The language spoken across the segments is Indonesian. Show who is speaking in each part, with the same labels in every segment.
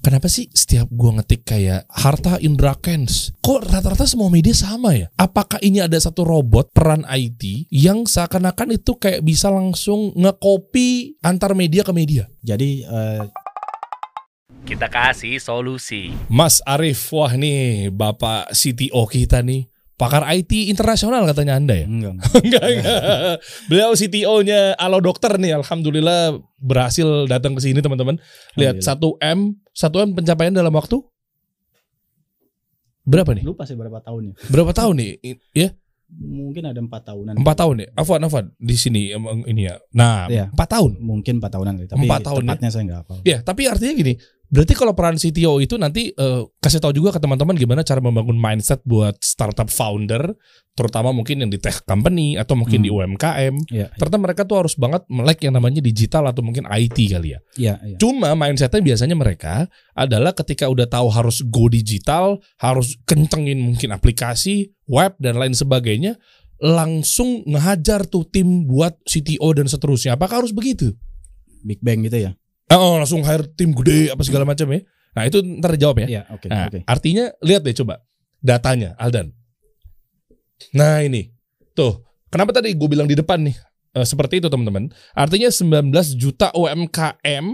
Speaker 1: Kenapa sih setiap gua ngetik kayak harta Indra Kens, kok rata-rata semua media sama ya? Apakah ini ada satu robot peran IT yang seakan-akan itu kayak bisa langsung nge-copy antar media ke media?
Speaker 2: Jadi eh,
Speaker 3: Kita kasih solusi.
Speaker 1: Mas Arif, wah nih Bapak CTO kita nih, pakar IT internasional katanya Anda ya?
Speaker 2: enggak,
Speaker 1: enggak, enggak. Beliau CTO-nya Alo Dokter nih, alhamdulillah berhasil datang ke sini teman-teman. Lihat 1M, 1M pencapaian dalam waktu berapa nih?
Speaker 2: lupa sih berapa tahun ya.
Speaker 1: Berapa tahun nih? Ya,
Speaker 2: Mungkin ada empat tahunan.
Speaker 1: empat tahun ya. Afwan, Afwan di sini emang ini ya. Nah,
Speaker 2: Iya.
Speaker 1: empat tahun.
Speaker 2: Mungkin empat tahunan. Tapi
Speaker 1: Empat tahun ya?
Speaker 2: tepatnya saya nggak hafal.
Speaker 1: Ya, tapi artinya gini. Berarti kalau peran CTO itu nanti eh, kasih tahu juga ke teman-teman gimana cara membangun mindset buat startup founder, terutama mungkin yang di tech company atau mungkin
Speaker 2: Hmm.
Speaker 1: di UMKM.
Speaker 2: Iya,
Speaker 1: Ternyata mereka tuh harus banget melek yang namanya digital atau mungkin IT kali ya.
Speaker 2: iya, iya.
Speaker 1: Cuma mindsetnya biasanya mereka adalah ketika udah tahu harus go digital, harus kencengin mungkin aplikasi, web dan lain sebagainya, langsung ngehajar tuh tim buat CTO dan seterusnya. Apakah harus begitu?
Speaker 2: Big Bang gitu ya.
Speaker 1: Oh, langsung hire tim gede apa segala macam ya. Nah, itu ntar jawab ya.
Speaker 2: Iya, oke,
Speaker 1: Nah,
Speaker 2: oke.
Speaker 1: artinya lihat deh coba datanya Aldan. Nah, ini. Tuh, kenapa tadi gue bilang di depan nih? Eh, seperti itu teman-teman. Artinya 19 juta UMKM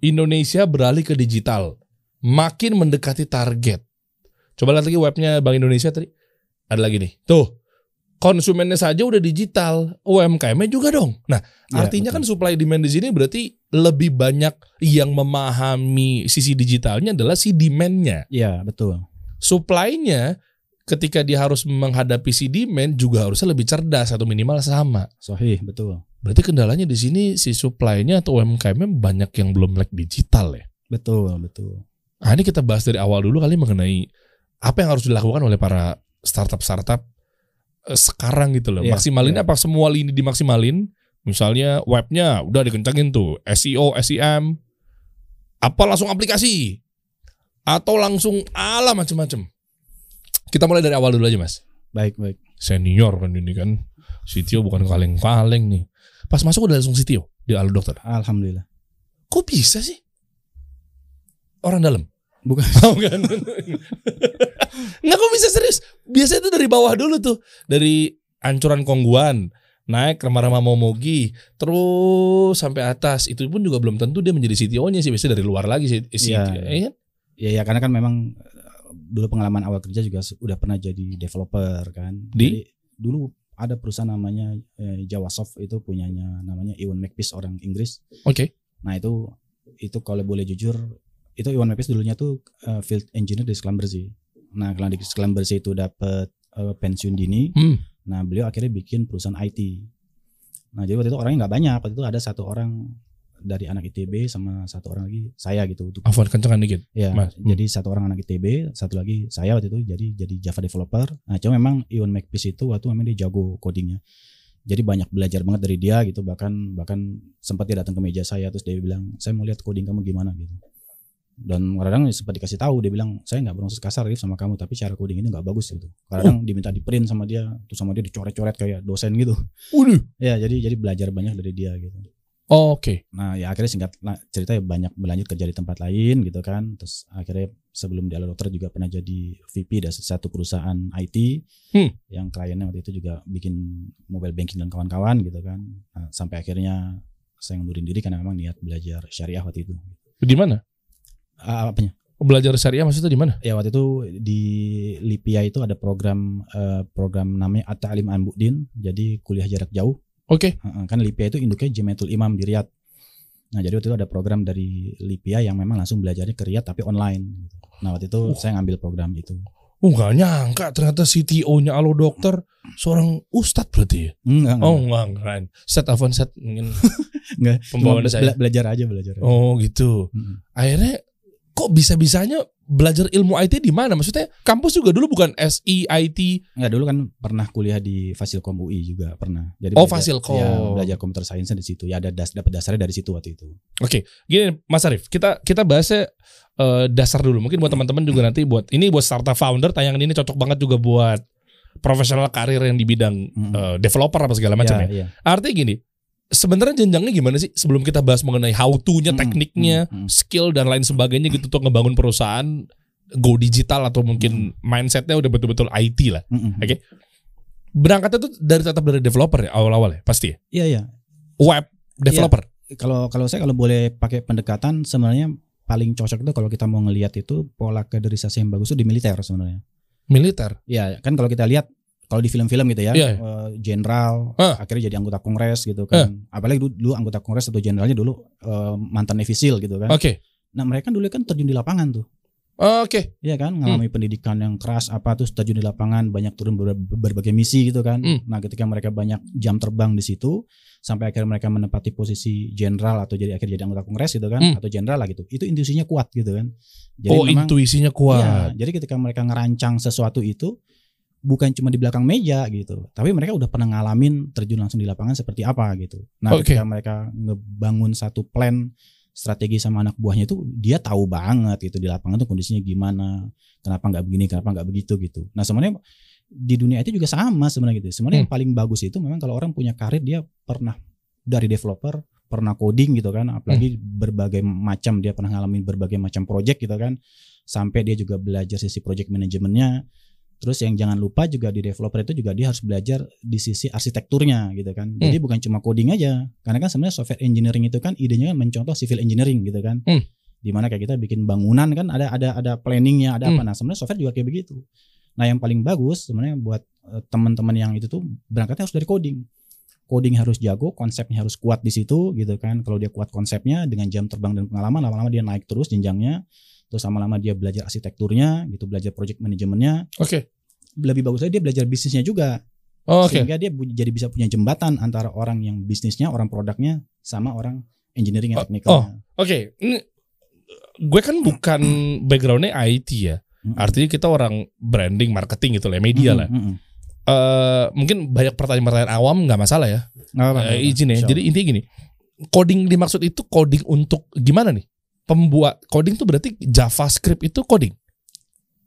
Speaker 1: Indonesia beralih ke digital. Makin mendekati target. Coba lihat lagi webnya Bank Indonesia tadi. Ada lagi nih. Tuh. Konsumennya saja udah digital, UMKM-nya juga dong. Nah,
Speaker 2: Iya,
Speaker 1: artinya kan
Speaker 2: betul.
Speaker 1: supply demand di sini berarti lebih banyak yang memahami sisi digitalnya adalah si demand-nya
Speaker 2: Iya, betul.
Speaker 1: supply-nya ketika dia harus menghadapi si demand juga harusnya lebih cerdas atau minimal sama.
Speaker 2: Sohih, betul.
Speaker 1: Berarti kendalanya di sini si supply-nya atau UMKM-nya banyak yang belum melek digital ya.
Speaker 2: Betul, betul.
Speaker 1: Nah, ini kita bahas dari awal dulu kali mengenai apa yang harus dilakukan oleh para startup-startup eh, sekarang gitu loh.
Speaker 2: Iya,
Speaker 1: Maksimalin
Speaker 2: iya.
Speaker 1: apa semua lini dimaksimalin? Misalnya webnya udah dikencengin tuh, SEO, SEM, apa langsung aplikasi? Atau langsung ala macem-macem. Kita mulai dari awal dulu aja mas.
Speaker 2: Baik, baik.
Speaker 1: Senior kan ini kan. CTO bukan kaleng-kaleng nih. Pas masuk udah langsung CTO di Alu Dokter.
Speaker 2: Alhamdulillah.
Speaker 1: Kok bisa sih? Orang dalam?
Speaker 2: Bukan.
Speaker 1: Oh kan? Nggak kok bisa serius? Biasanya itu dari bawah dulu tuh, dari ancuran kongguan, naik remah-remah momogi, terus sampai atas. Itu pun juga belum tentu dia menjadi CTO-nya sih, biasanya dari luar lagi sih. si-
Speaker 2: Iya,
Speaker 1: ya kan?
Speaker 2: Ya, ya karena kan memang eh, dulu pengalaman awal kerja juga su- udah pernah jadi developer kan.
Speaker 1: Di?
Speaker 2: Jadi, dulu ada perusahaan namanya eh, JavaSoft itu punyanya namanya Iwan McPeace orang Inggris.
Speaker 1: Oke.
Speaker 2: Nah itu itu kalau boleh jujur itu Iwan Mepis dulunya tuh uh, field engineer di Schlumberger. Nah kalau di Schlumberger itu dapat uh, pensiun dini,
Speaker 1: Hmm.
Speaker 2: Nah beliau akhirnya bikin perusahaan IT. Nah jadi waktu itu orangnya nggak banyak, waktu itu ada satu orang dari anak ITB sama satu orang lagi saya gitu. Untuk,
Speaker 1: Afwan kencengan dikit.
Speaker 2: ya,
Speaker 1: Mas. Hmm.
Speaker 2: jadi satu orang anak ITB, satu lagi saya waktu itu jadi jadi Java developer. Nah cuma memang Iwan McPeace itu waktu memang dia jago codingnya. Jadi banyak belajar banget dari dia gitu bahkan bahkan sempat dia datang ke meja saya terus dia bilang saya mau lihat coding kamu gimana gitu dan kadang sempat dikasih tahu dia bilang saya nggak bermaksud kasar Rif sama kamu tapi cara coding ini nggak bagus gitu kadang diminta di print sama dia terus sama dia dicoret-coret kayak dosen gitu
Speaker 1: Waduh.
Speaker 2: ya jadi jadi belajar banyak dari dia gitu
Speaker 1: Oke.
Speaker 2: nah ya akhirnya singkat la- cerita ya banyak berlanjut kerja di tempat lain gitu kan terus akhirnya sebelum di Ala Dokter juga pernah jadi VP dari satu perusahaan IT
Speaker 1: Hmm.
Speaker 2: yang kliennya waktu itu juga bikin mobile banking dan kawan-kawan gitu kan Nah, sampai akhirnya saya ngundurin diri karena memang niat belajar syariah waktu itu
Speaker 1: Di mana?
Speaker 2: Ah, apanya
Speaker 1: Belajar syariah maksudnya di mana?
Speaker 2: ya waktu itu di Lipia itu ada program eh, program namanya At-Ta'lim an Bu'din jadi kuliah jarak jauh
Speaker 1: Oke.
Speaker 2: Heeh, kan Lipia itu induknya Jematul Imam di Riyadh nah jadi waktu itu ada program dari Lipia yang memang langsung belajarnya ke Riyadh tapi online gitu. nah waktu itu
Speaker 1: Uh.
Speaker 2: saya ngambil program itu
Speaker 1: Oh nggak nyangka ternyata CTO-nya Alo Dokter seorang ustadz berarti ya?
Speaker 2: enggak enggak,
Speaker 1: Oh enggak, keren. Set Afwan set ingin
Speaker 2: enggak. Cuma
Speaker 1: pembawaan
Speaker 2: bela-
Speaker 1: saya.
Speaker 2: belajar aja belajar aja.
Speaker 1: Oh gitu.
Speaker 2: Mm.
Speaker 1: Akhirnya kok bisa-bisanya belajar ilmu IT di mana? Maksudnya kampus juga dulu bukan SI IT.
Speaker 2: Enggak dulu kan pernah kuliah di Fasilkom UI juga pernah. Jadi
Speaker 1: Oh,
Speaker 2: belajar-
Speaker 1: Fasilkom.
Speaker 2: ya, belajar computer science di situ. Ya ada das, dapat dasarnya dari situ waktu itu.
Speaker 1: Oke, gini Mas Arif, kita kita bahasnya eh, dasar dulu. Mungkin buat teman-teman juga nanti buat ini buat startup founder tayangan ini cocok banget juga buat profesional karir yang di bidang
Speaker 2: Mm.
Speaker 1: eh, developer apa segala macam ya.
Speaker 2: iya.
Speaker 1: Artinya gini, sebenarnya jenjangnya gimana sih sebelum kita bahas mengenai how to-nya,
Speaker 2: Mm,
Speaker 1: tekniknya,
Speaker 2: mm, mm.
Speaker 1: skill dan lain sebagainya gitu untuk ngebangun perusahaan go digital atau mungkin mindsetnya udah betul-betul IT lah. Oke. Berangkatnya tuh dari tetap dari developer ya awal-awal ya pasti ya.
Speaker 2: Iya iya.
Speaker 1: Web developer.
Speaker 2: Kalau kalau saya kalau boleh pakai pendekatan sebenarnya paling cocok itu kalau kita mau ngelihat itu pola kaderisasi yang bagus itu di militer sebenarnya.
Speaker 1: Militer.
Speaker 2: Iya kan kalau kita lihat kalau di film-film gitu ya,
Speaker 1: Iya.
Speaker 2: eh, jenderal
Speaker 1: Ah.
Speaker 2: akhirnya jadi anggota kongres gitu kan. Apalagi dulu, dulu anggota kongres atau jenderalnya dulu eh, mantan Navy SEAL gitu kan.
Speaker 1: Oke.
Speaker 2: Nah mereka dulu kan terjun di lapangan tuh.
Speaker 1: Oke.
Speaker 2: Iya kan, ngalami pendidikan yang keras apa terus terjun di lapangan, banyak turun ber- berbagai misi gitu kan.
Speaker 1: Hmm.
Speaker 2: Nah, ketika mereka banyak jam terbang di situ sampai akhirnya mereka menempati posisi jenderal atau jadi akhirnya jadi anggota kongres gitu kan
Speaker 1: Hmm.
Speaker 2: atau jenderal lah gitu. Itu intuisinya kuat gitu kan. Jadi
Speaker 1: oh,
Speaker 2: memang
Speaker 1: intuisinya
Speaker 2: Iya,
Speaker 1: kuat.
Speaker 2: jadi ketika mereka ngerancang sesuatu itu bukan cuma di belakang meja gitu, tapi mereka udah pernah ngalamin terjun langsung di lapangan seperti apa gitu. Nah,
Speaker 1: Oke.
Speaker 2: ketika mereka ngebangun satu plan strategi sama anak buahnya itu dia tahu banget gitu di lapangan tuh kondisinya gimana, kenapa nggak begini, kenapa nggak begitu gitu. Nah, sebenarnya di dunia itu juga sama sebenarnya gitu. Sebenarnya yang paling bagus itu memang kalau orang punya karir dia pernah dari developer, pernah coding gitu kan, apalagi berbagai macam dia pernah ngalamin berbagai macam project gitu kan sampai dia juga belajar sisi project manajemennya. Terus yang jangan lupa juga di developer itu juga dia harus belajar di sisi arsitekturnya gitu kan. Jadi bukan cuma coding aja. Karena kan sebenarnya software engineering itu kan idenya kan mencontoh civil engineering gitu kan.
Speaker 1: Hmm.
Speaker 2: Di mana kayak kita bikin bangunan kan ada ada ada planningnya ada apa.
Speaker 1: Hmm.
Speaker 2: Nah sebenarnya software juga kayak begitu. Nah yang paling bagus sebenarnya buat eh, teman-teman yang itu tuh berangkatnya harus dari coding. Coding harus jago, konsepnya harus kuat di situ gitu kan. Kalau dia kuat konsepnya dengan jam terbang dan pengalaman lama-lama dia naik terus jenjangnya terus lama-lama dia belajar arsitekturnya gitu belajar project manajemennya
Speaker 1: Oke.
Speaker 2: lebih bagus lagi dia belajar bisnisnya juga
Speaker 1: Oh, Oke.
Speaker 2: sehingga dia jadi bisa punya jembatan antara orang yang bisnisnya orang produknya sama orang engineering
Speaker 1: Oh,
Speaker 2: yang teknikalnya
Speaker 1: Oke, ini gue kan bukan backgroundnya IT ya. Artinya kita orang branding, marketing gitu lah, media lah.
Speaker 2: Mm-mm, mm-mm.
Speaker 1: Eh, mungkin banyak pertanyaan-pertanyaan awam nggak masalah ya.
Speaker 2: Nggak
Speaker 1: Eh,
Speaker 2: nggak apa-apa.
Speaker 1: izin ya.
Speaker 2: Insya
Speaker 1: Jadi intinya gini, coding dimaksud itu coding untuk gimana nih? Pembuat coding tuh berarti JavaScript itu coding.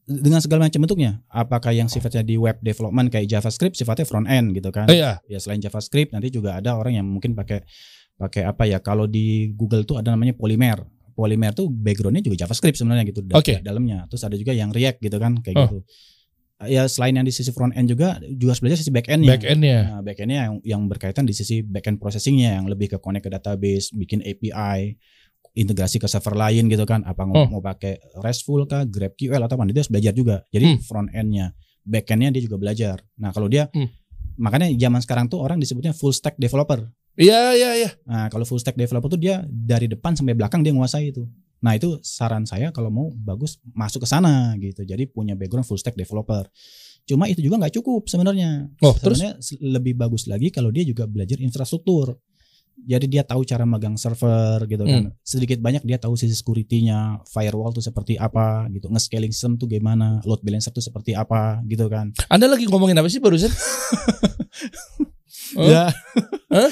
Speaker 2: Dengan segala macam bentuknya apakah yang sifatnya di web development kayak JavaScript sifatnya front end gitu kan
Speaker 1: Iya.
Speaker 2: ya selain JavaScript nanti juga ada orang yang mungkin pakai pakai apa ya kalau di Google tuh ada namanya Polymer Polymer tuh backgroundnya juga JavaScript sebenarnya gitu
Speaker 1: Oke.
Speaker 2: dalamnya terus ada juga yang React gitu kan kayak
Speaker 1: Oh.
Speaker 2: gitu ya selain yang di sisi front end juga juga harus belajar sisi back endnya
Speaker 1: Back endnya.
Speaker 2: Nah, back endnya yang, yang berkaitan di sisi back end processingnya yang lebih ke connect ke database, bikin API, integrasi ke server lain gitu kan. Apa
Speaker 1: Oh.
Speaker 2: mau pakai RESTful kah, GraphQL atau apa? Dia harus belajar juga. Jadi
Speaker 1: Hmm.
Speaker 2: front endnya, back endnya dia juga belajar. Nah kalau dia,
Speaker 1: Hmm.
Speaker 2: makanya zaman sekarang tuh orang disebutnya full stack developer.
Speaker 1: Iya, iya, iya.
Speaker 2: Nah kalau full stack developer tuh dia dari depan sampai belakang dia nguasai itu. Nah itu saran saya kalau mau bagus masuk ke sana gitu. Jadi punya background full stack developer. Cuma itu juga nggak cukup sebenarnya.
Speaker 1: Oh,
Speaker 2: Sebenarnya se- lebih bagus lagi kalau dia juga belajar infrastruktur. Jadi dia tahu cara megang server gitu kan.
Speaker 1: Hmm.
Speaker 2: Sedikit banyak dia tahu sisi security-nya, firewall tuh seperti apa gitu, nge-scaling system tuh gimana, load balancer tuh seperti apa gitu kan.
Speaker 1: Anda lagi ngomongin apa sih barusan? Oh.
Speaker 2: Ya,
Speaker 1: Eh,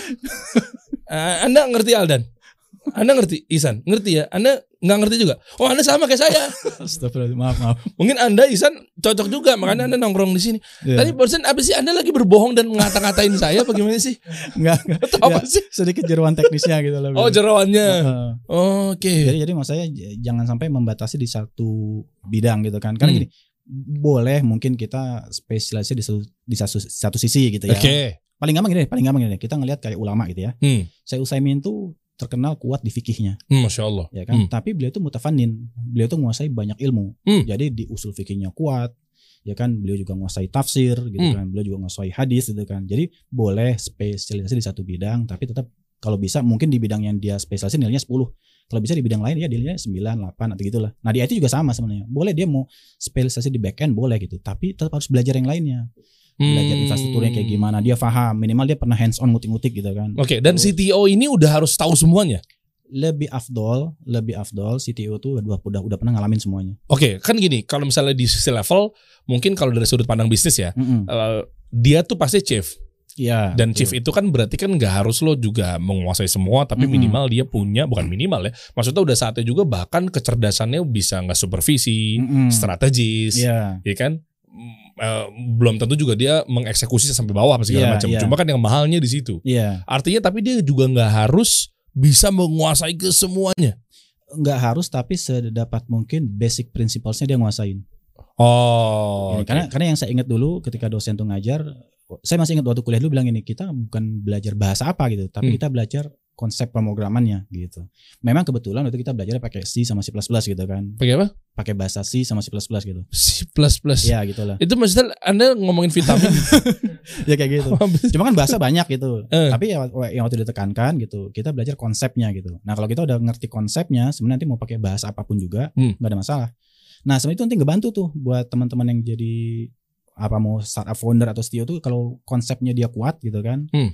Speaker 1: anda ngerti Aldan? Anda ngerti Isan? Ngerti ya? Anda nggak ngerti juga? Oh, Anda sama kayak saya.
Speaker 2: Astagfirullah, maaf maaf.
Speaker 1: Mungkin Anda Isan cocok juga, makanya Anda nongkrong di sini.
Speaker 2: Ya.
Speaker 1: Tadi barusan apa sih? Anda lagi berbohong dan ngata-ngatain saya apa gimana sih?
Speaker 2: Enggak, enggak.
Speaker 1: Atau apa
Speaker 2: Ya,
Speaker 1: sih?
Speaker 2: sedikit jeruan teknisnya gitu loh.
Speaker 1: Oh, jerawannya.
Speaker 2: Heeh.
Speaker 1: Oke.
Speaker 2: Jadi jadi maksud saya jangan sampai membatasi di satu bidang gitu kan. Karena
Speaker 1: Hmm.
Speaker 2: gini, boleh mungkin kita spesialisasi di satu, di satu, satu sisi gitu ya.
Speaker 1: Oke.
Speaker 2: Paling gampang gini, paling gampang gini. Kita ngelihat kayak ulama gitu ya.
Speaker 1: Hmm.
Speaker 2: Saya Usaimin tuh terkenal kuat di fikihnya,
Speaker 1: Hmm, Masya Allah.
Speaker 2: ya kan.
Speaker 1: Hmm.
Speaker 2: Tapi beliau tuh mutafanin, beliau tuh menguasai banyak ilmu.
Speaker 1: Hmm.
Speaker 2: Jadi di usul fikihnya kuat, ya kan. Beliau juga menguasai tafsir, gitu
Speaker 1: Hmm.
Speaker 2: kan. Beliau juga menguasai hadis, gitu kan. Jadi boleh spesialisasi di satu bidang, tapi tetap kalau bisa mungkin di bidang yang dia spesialisasi nilainya 10. Kalau bisa di bidang lain ya nilainya 9, 8 atau gitulah. Nah, di IT juga sama sebenarnya. Boleh dia mau spesialisasi di back end boleh gitu, tapi tetap harus belajar yang lainnya. Belajar
Speaker 1: Hmm.
Speaker 2: infrastrukturnya kayak gimana, dia paham, minimal dia pernah hands on ngutik-ngutik gitu kan.
Speaker 1: Oke, dan CTO ini udah harus tahu semuanya.
Speaker 2: Lebih afdol, lebih afdol CTO tuh udah udah udah pernah ngalamin semuanya.
Speaker 1: Oke, kan gini, kalau misalnya di sisi level, mungkin kalau dari sudut pandang bisnis ya,
Speaker 2: Mm-mm.
Speaker 1: eh, dia tuh pasti chief.
Speaker 2: Iya.
Speaker 1: Dan
Speaker 2: betul.
Speaker 1: chief itu kan berarti kan nggak harus lo juga menguasai semua, tapi
Speaker 2: Mm-mm.
Speaker 1: minimal dia punya, bukan minimal ya, maksudnya udah saatnya juga bahkan kecerdasannya bisa nggak supervisi,
Speaker 2: Mm-mm.
Speaker 1: strategis,
Speaker 2: Iya.
Speaker 1: ya kan? Eh, belum tentu juga dia mengeksekusi sampai bawah apa segala
Speaker 2: Iya,
Speaker 1: macam.
Speaker 2: iya.
Speaker 1: Cuma kan yang mahalnya di situ.
Speaker 2: Iya,
Speaker 1: Artinya tapi dia juga nggak harus bisa menguasai ke semuanya.
Speaker 2: nggak harus tapi sedapat mungkin basic principlesnya dia nguasain.
Speaker 1: Oh,
Speaker 2: Ini,
Speaker 1: oke.
Speaker 2: Karena karena yang saya ingat dulu ketika dosen tuh ngajar, saya masih ingat waktu kuliah dulu bilang ini kita bukan belajar bahasa apa gitu, tapi
Speaker 1: Hmm.
Speaker 2: kita belajar konsep pemrogramannya gitu. Memang kebetulan waktu kita belajar pakai C sama C++ gitu kan,
Speaker 1: pakai apa?
Speaker 2: pakai bahasa C sama C++ gitu.
Speaker 1: C plus plus.
Speaker 2: Ya gitulah.
Speaker 1: Itu maksudnya Anda ngomongin vitamin.
Speaker 2: ya kayak gitu. Cuma kan bahasa banyak gitu.
Speaker 1: Eh.
Speaker 2: Tapi ya, yang waktu ditekankan gitu, kita belajar konsepnya gitu. Nah kalau kita udah ngerti konsepnya, sebenarnya nanti mau pakai bahasa apa pun juga
Speaker 1: Hmm.
Speaker 2: nggak ada masalah. Nah sebenarnya itu nanti ngebantu tuh buat teman-teman yang jadi apa mau startup founder atau CEO tuh kalau konsepnya dia kuat gitu kan.
Speaker 1: Hmm.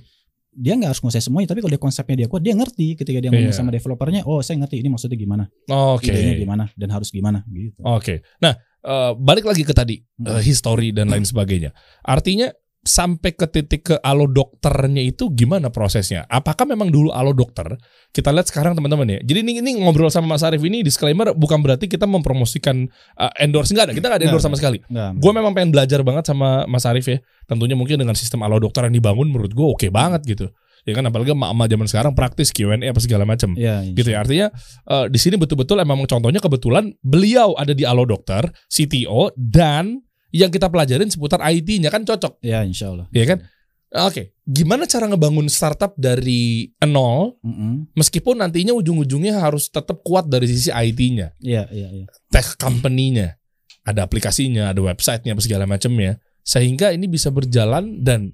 Speaker 2: Dia nggak harus nguasai semuanya, tapi kalau dia konsepnya dia kuat, dia ngerti ketika dia ngomong
Speaker 1: Iya.
Speaker 2: sama developernya, oh saya ngerti ini maksudnya gimana,
Speaker 1: Oke.
Speaker 2: idenya gimana, dan harus gimana gitu.
Speaker 1: Oke. Nah, eh, balik lagi ke tadi
Speaker 2: Hmm.
Speaker 1: eh, history dan lain sebagainya. Artinya sampai ke titik ke alo dokternya itu gimana prosesnya? Apakah memang dulu alo dokter? Kita lihat sekarang teman-teman ya. Jadi ini, ini ngobrol sama Mas Arief ini disclaimer bukan berarti kita mempromosikan eh, endorse enggak ada. Kita nggak ada endorse sama sekali. Gue memang pengen belajar banget sama Mas Arief ya. Tentunya mungkin dengan sistem alo dokter yang dibangun menurut gue oke banget gitu. Ya kan apalagi emak-emak zaman sekarang praktis Q&A apa segala macam
Speaker 2: Iya,
Speaker 1: gitu ya artinya eh, di sini betul-betul emang contohnya kebetulan beliau ada di Alo Dokter CTO dan yang kita pelajarin seputar IT-nya kan cocok
Speaker 2: Ya insya Allah.
Speaker 1: ya kan oke gimana cara ngebangun startup dari nol
Speaker 2: Mm-mm.
Speaker 1: meskipun nantinya ujung-ujungnya harus tetap kuat dari sisi IT-nya
Speaker 2: Iya iya iya.
Speaker 1: tech company-nya ada aplikasinya ada websitenya apa segala macamnya sehingga ini bisa berjalan dan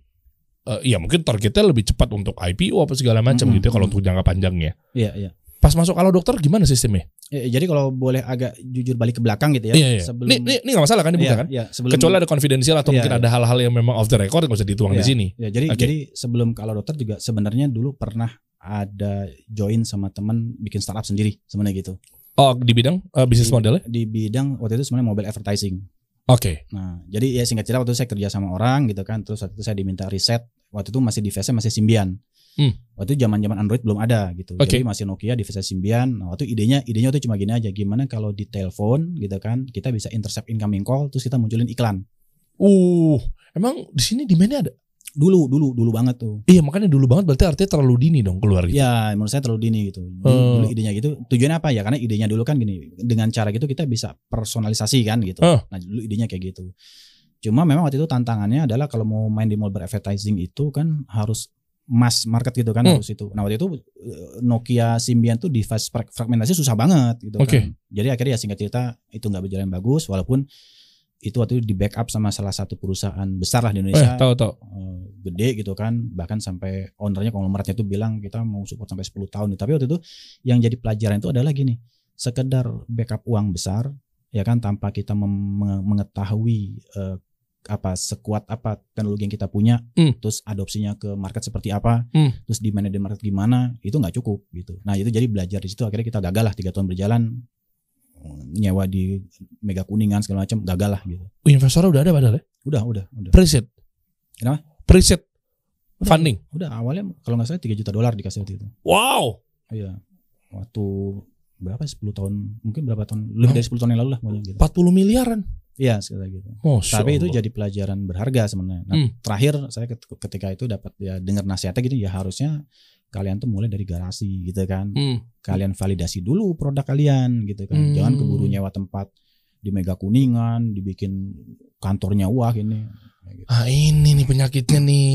Speaker 1: eh, ya mungkin targetnya lebih cepat untuk IPO apa segala macam
Speaker 2: Mm-mm.
Speaker 1: gitu ya kalau untuk jangka panjangnya
Speaker 2: Iya iya.
Speaker 1: Pas masuk Alo Dokter gimana sistemnya
Speaker 2: Ya, jadi kalau boleh agak jujur balik ke belakang gitu ya.
Speaker 1: Iya, iya.
Speaker 2: Sebelum
Speaker 1: Ini, ini, ini gak masalah kan ini
Speaker 2: Iya,
Speaker 1: bukan kan?
Speaker 2: iya, sebelum
Speaker 1: Kecuali ada konfidensial atau
Speaker 2: Iya,
Speaker 1: mungkin
Speaker 2: iya.
Speaker 1: ada hal-hal yang memang off the record nggak usah dituang di
Speaker 2: Iya.
Speaker 1: sini.
Speaker 2: Ya, jadi
Speaker 1: Oke.
Speaker 2: jadi sebelum kalau dokter juga sebenarnya dulu pernah ada join sama teman bikin startup sendiri sebenarnya gitu.
Speaker 1: Oh di bidang eh, bisnis
Speaker 2: Di-
Speaker 1: modelnya?
Speaker 2: Di bidang waktu itu sebenarnya mobile advertising.
Speaker 1: Oke.
Speaker 2: Nah, jadi ya singkat cerita waktu itu saya kerja sama orang gitu kan, terus waktu itu saya diminta riset. Waktu itu masih device masih Symbian.
Speaker 1: Hmm.
Speaker 2: Waktu itu zaman-zaman Android belum ada gitu.
Speaker 1: Oke.
Speaker 2: Jadi masih Nokia device Symbian. Nah, waktu idenya idenya itu cuma gini aja, gimana kalau di telepon gitu kan, kita bisa intercept incoming call terus kita munculin iklan.
Speaker 1: Uh, emang di sini demandnya ada?
Speaker 2: Dulu dulu dulu banget tuh.
Speaker 1: Iya makanya dulu banget berarti artinya terlalu dini dong keluar gitu.
Speaker 2: Ya, menurut saya terlalu dini gitu. Dulu,
Speaker 1: Hmm.
Speaker 2: dulu idenya gitu. Tujuannya apa ya? Karena idenya dulu kan gini, dengan cara gitu kita bisa personalisasi kan gitu.
Speaker 1: Hmm.
Speaker 2: Nah, dulu idenya kayak gitu. Cuma memang waktu itu tantangannya adalah kalau mau main di mobile advertising itu kan harus mass market gitu kan
Speaker 1: Hmm.
Speaker 2: harus itu. Nah, waktu itu eh, Nokia Symbian tuh device frag- fragmentasi susah banget gitu
Speaker 1: Oke.
Speaker 2: kan. Jadi akhirnya ya singkat cerita itu nggak berjalan bagus walaupun itu waktu itu di backup sama salah satu perusahaan besar lah di
Speaker 1: Eh,
Speaker 2: Indonesia
Speaker 1: tahu tahu.
Speaker 2: eh, gede gitu kan bahkan sampai ownernya konglomeratnya itu bilang kita mau support sampai 10 tahun tapi waktu itu yang jadi pelajaran itu adalah gini sekedar backup uang besar ya kan tanpa kita mengetahui eh, apa sekuat apa teknologi yang kita punya
Speaker 1: Hmm.
Speaker 2: terus adopsinya ke market seperti apa
Speaker 1: Hmm.
Speaker 2: terus demand di market gimana itu nggak cukup gitu nah itu jadi belajar di situ akhirnya kita gagal lah tiga tahun berjalan nyewa di Mega Kuningan segala macam gagal lah gitu
Speaker 1: Oh, investornya udah ada padahal ya?
Speaker 2: udah udah udah
Speaker 1: Preset.
Speaker 2: Kenapa?
Speaker 1: Preset funding.
Speaker 2: udah awalnya kalau nggak salah 3 juta dolar dikasih waktu itu
Speaker 1: Wow.
Speaker 2: Iya. Waktu berapa? 10 tahun, mungkin berapa tahun? Lebih dari 10 tahun yang lalu lah pokoknya gitu.
Speaker 1: 40 miliaran.
Speaker 2: Iya, sekitar gitu.
Speaker 1: Masya
Speaker 2: Tapi itu jadi pelajaran berharga sebenarnya. Nah,
Speaker 1: Hmm.
Speaker 2: terakhir saya ket- ketika itu dapat ya dengar nasihatnya gitu ya harusnya kalian tuh mulai dari garasi gitu kan.
Speaker 1: Hmm.
Speaker 2: Kalian validasi dulu produk kalian gitu kan.
Speaker 1: Hmm.
Speaker 2: Jangan keburu nyewa tempat di Mega Kuningan, dibikin kantornya wah ini. Gitu.
Speaker 1: Ah ini nih penyakitnya nih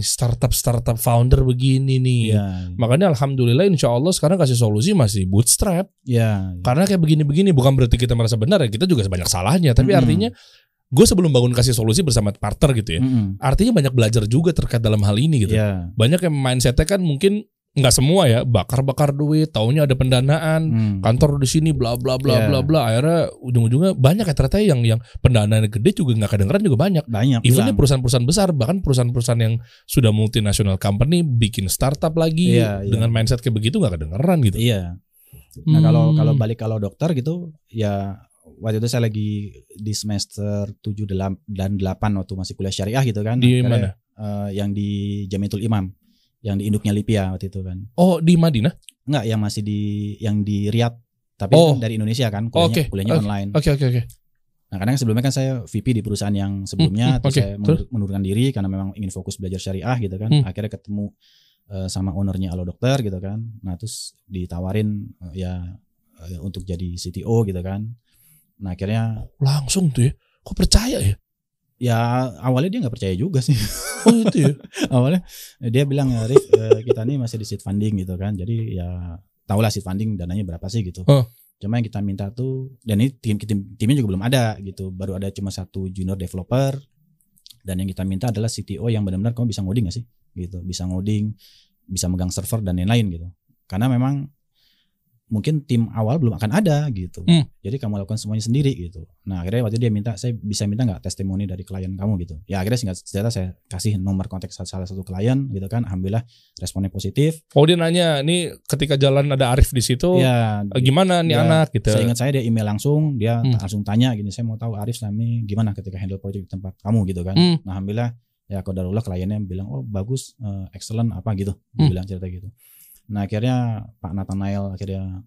Speaker 1: startup startup founder begini nih.
Speaker 2: Iya.
Speaker 1: Makanya alhamdulillah insya Allah sekarang kasih solusi masih bootstrap.
Speaker 2: Iya.
Speaker 1: Karena kayak begini-begini bukan berarti kita merasa benar ya kita juga banyak salahnya. Tapi
Speaker 2: Mm-mm.
Speaker 1: artinya gue sebelum bangun kasih solusi bersama partner gitu ya.
Speaker 2: Mm-mm.
Speaker 1: Artinya banyak belajar juga terkait dalam hal ini gitu.
Speaker 2: Iya.
Speaker 1: Banyak yang mindsetnya kan mungkin nggak semua ya bakar-bakar duit, taunya ada pendanaan,
Speaker 2: Hmm.
Speaker 1: kantor di sini bla bla bla
Speaker 2: Iya.
Speaker 1: bla bla. Akhirnya ujung-ujungnya banyak ya ternyata yang yang pendanaan gede juga nggak kedengeran juga banyak.
Speaker 2: Banyak.
Speaker 1: Even
Speaker 2: hilang.
Speaker 1: perusahaan-perusahaan besar bahkan perusahaan-perusahaan yang sudah multinational company bikin startup lagi
Speaker 2: Iya, iya.
Speaker 1: dengan mindset kayak begitu nggak kedengeran gitu.
Speaker 2: Iya. Nah kalau
Speaker 1: Hmm.
Speaker 2: kalau balik kalau dokter gitu ya waktu itu saya lagi di semester 7 dalam- dan 8 waktu masih kuliah syariah gitu kan.
Speaker 1: Di
Speaker 2: Akhirnya, eh, yang di Jamiatul Imam, yang di induknya Lipia waktu itu kan.
Speaker 1: Oh di Madinah?
Speaker 2: Enggak, yang masih di yang di Riyadh tapi
Speaker 1: Oh.
Speaker 2: kan dari Indonesia kan
Speaker 1: Oh,
Speaker 2: kuliahnya,
Speaker 1: oke.
Speaker 2: kuliahnya
Speaker 1: Oke.
Speaker 2: online.
Speaker 1: Oke oke oke.
Speaker 2: Nah, karena sebelumnya kan saya VP di perusahaan yang sebelumnya,
Speaker 1: Hmm,
Speaker 2: terus
Speaker 1: oke,
Speaker 2: saya menur- mengundurkan diri karena memang ingin fokus belajar syariah gitu kan.
Speaker 1: Hmm.
Speaker 2: Akhirnya ketemu eh, sama ownernya Alo Dokter gitu kan. Nah, terus ditawarin eh, ya eh, untuk jadi CTO gitu kan. Nah, akhirnya
Speaker 1: Langsung tuh ya. Kok percaya ya?
Speaker 2: Ya awalnya dia nggak percaya juga sih.
Speaker 1: Oh itu ya.
Speaker 2: awalnya dia bilang ya Rif eh, kita nih masih di seed funding gitu kan jadi ya tahulah seed funding dananya berapa sih gitu
Speaker 1: Oh.
Speaker 2: cuma yang kita minta tuh dan ini tim, tim timnya juga belum ada gitu baru ada cuma satu junior developer dan yang kita minta adalah CTO yang benar-benar kamu bisa ngoding gak sih gitu bisa ngoding bisa megang server dan lain-lain gitu karena memang mungkin tim awal belum akan ada gitu.
Speaker 1: Hmm.
Speaker 2: jadi kamu lakukan semuanya sendiri gitu. Nah akhirnya waktu dia minta saya bisa minta nggak testimoni dari klien kamu? Gitu. Ya akhirnya singkat cerita saya kasih nomor kontak salah satu klien gitu kan. Alhamdulillah responnya positif.
Speaker 1: Oh dia nanya, nih ketika jalan ada Arif di situ,
Speaker 2: ya
Speaker 1: gimana nih
Speaker 2: Ya,
Speaker 1: anak? Gitu.
Speaker 2: saya ingat saya dia email langsung dia
Speaker 1: Hmm.
Speaker 2: langsung tanya gini saya mau tahu Arif selama ini gimana ketika handle project di tempat kamu gitu kan.
Speaker 1: Hmm.
Speaker 2: nah alhamdulillah ya kodarullah kliennya bilang oh bagus eh, excellent apa gitu. Dia
Speaker 1: Hmm.
Speaker 2: bilang cerita gitu nah akhirnya Pak Nathanael akhirnya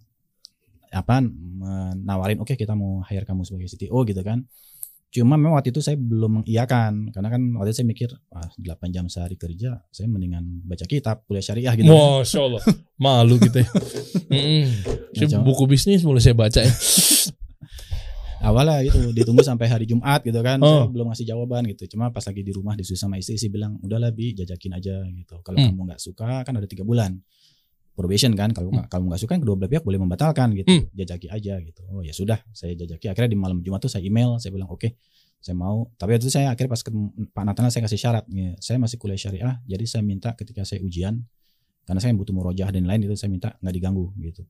Speaker 2: apa menawarin oke kita mau hire kamu sebagai CTO gitu kan cuma memang waktu itu saya belum mengiyakan karena kan waktu itu saya mikir wah 8 jam sehari kerja saya mendingan baca kitab kuliah syariah gitu
Speaker 1: Masya Allah, malu gitu ya.
Speaker 2: Nah, coba.
Speaker 1: buku bisnis mulai saya baca ya.
Speaker 2: awalnya itu ditunggu sampai hari Jumat gitu kan
Speaker 1: Oh.
Speaker 2: saya belum ngasih jawaban gitu cuma pas lagi di rumah disuruh sama istri sih bilang udahlah bi jajakin aja gitu kalau
Speaker 1: Hmm.
Speaker 2: kamu nggak suka kan ada tiga bulan probation kan kalau
Speaker 1: Hmm.
Speaker 2: nggak kalau nggak suka kan kedua belah pihak boleh membatalkan gitu
Speaker 1: Hmm.
Speaker 2: jajaki aja gitu oh ya sudah saya jajaki akhirnya di malam Jumat tuh saya email saya bilang oke saya mau tapi itu saya akhirnya pas ketemu Pak Natana saya kasih syarat ya, saya masih kuliah syariah jadi saya minta ketika saya ujian karena saya butuh murojaah dan lain itu saya minta nggak diganggu gitu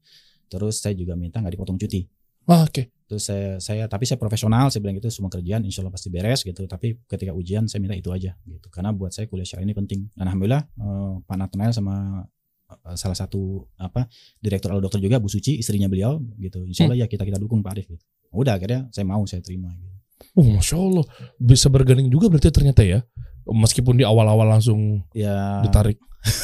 Speaker 2: terus saya juga minta nggak dipotong cuti
Speaker 1: Ah, Oke.
Speaker 2: terus saya saya tapi saya profesional saya bilang gitu semua kerjaan insya Allah pasti beres gitu tapi ketika ujian saya minta itu aja gitu karena buat saya kuliah syariah ini penting dan alhamdulillah eh, Pak Nathanael sama salah satu apa direktur al dokter juga Bu Suci istrinya beliau gitu. Insya Allah ya kita kita dukung Pak Arif gitu. Udah akhirnya saya mau saya terima gitu.
Speaker 1: Oh masya Allah, bisa berganding juga berarti ternyata ya. Meskipun di awal-awal langsung
Speaker 2: ya
Speaker 1: ditarik.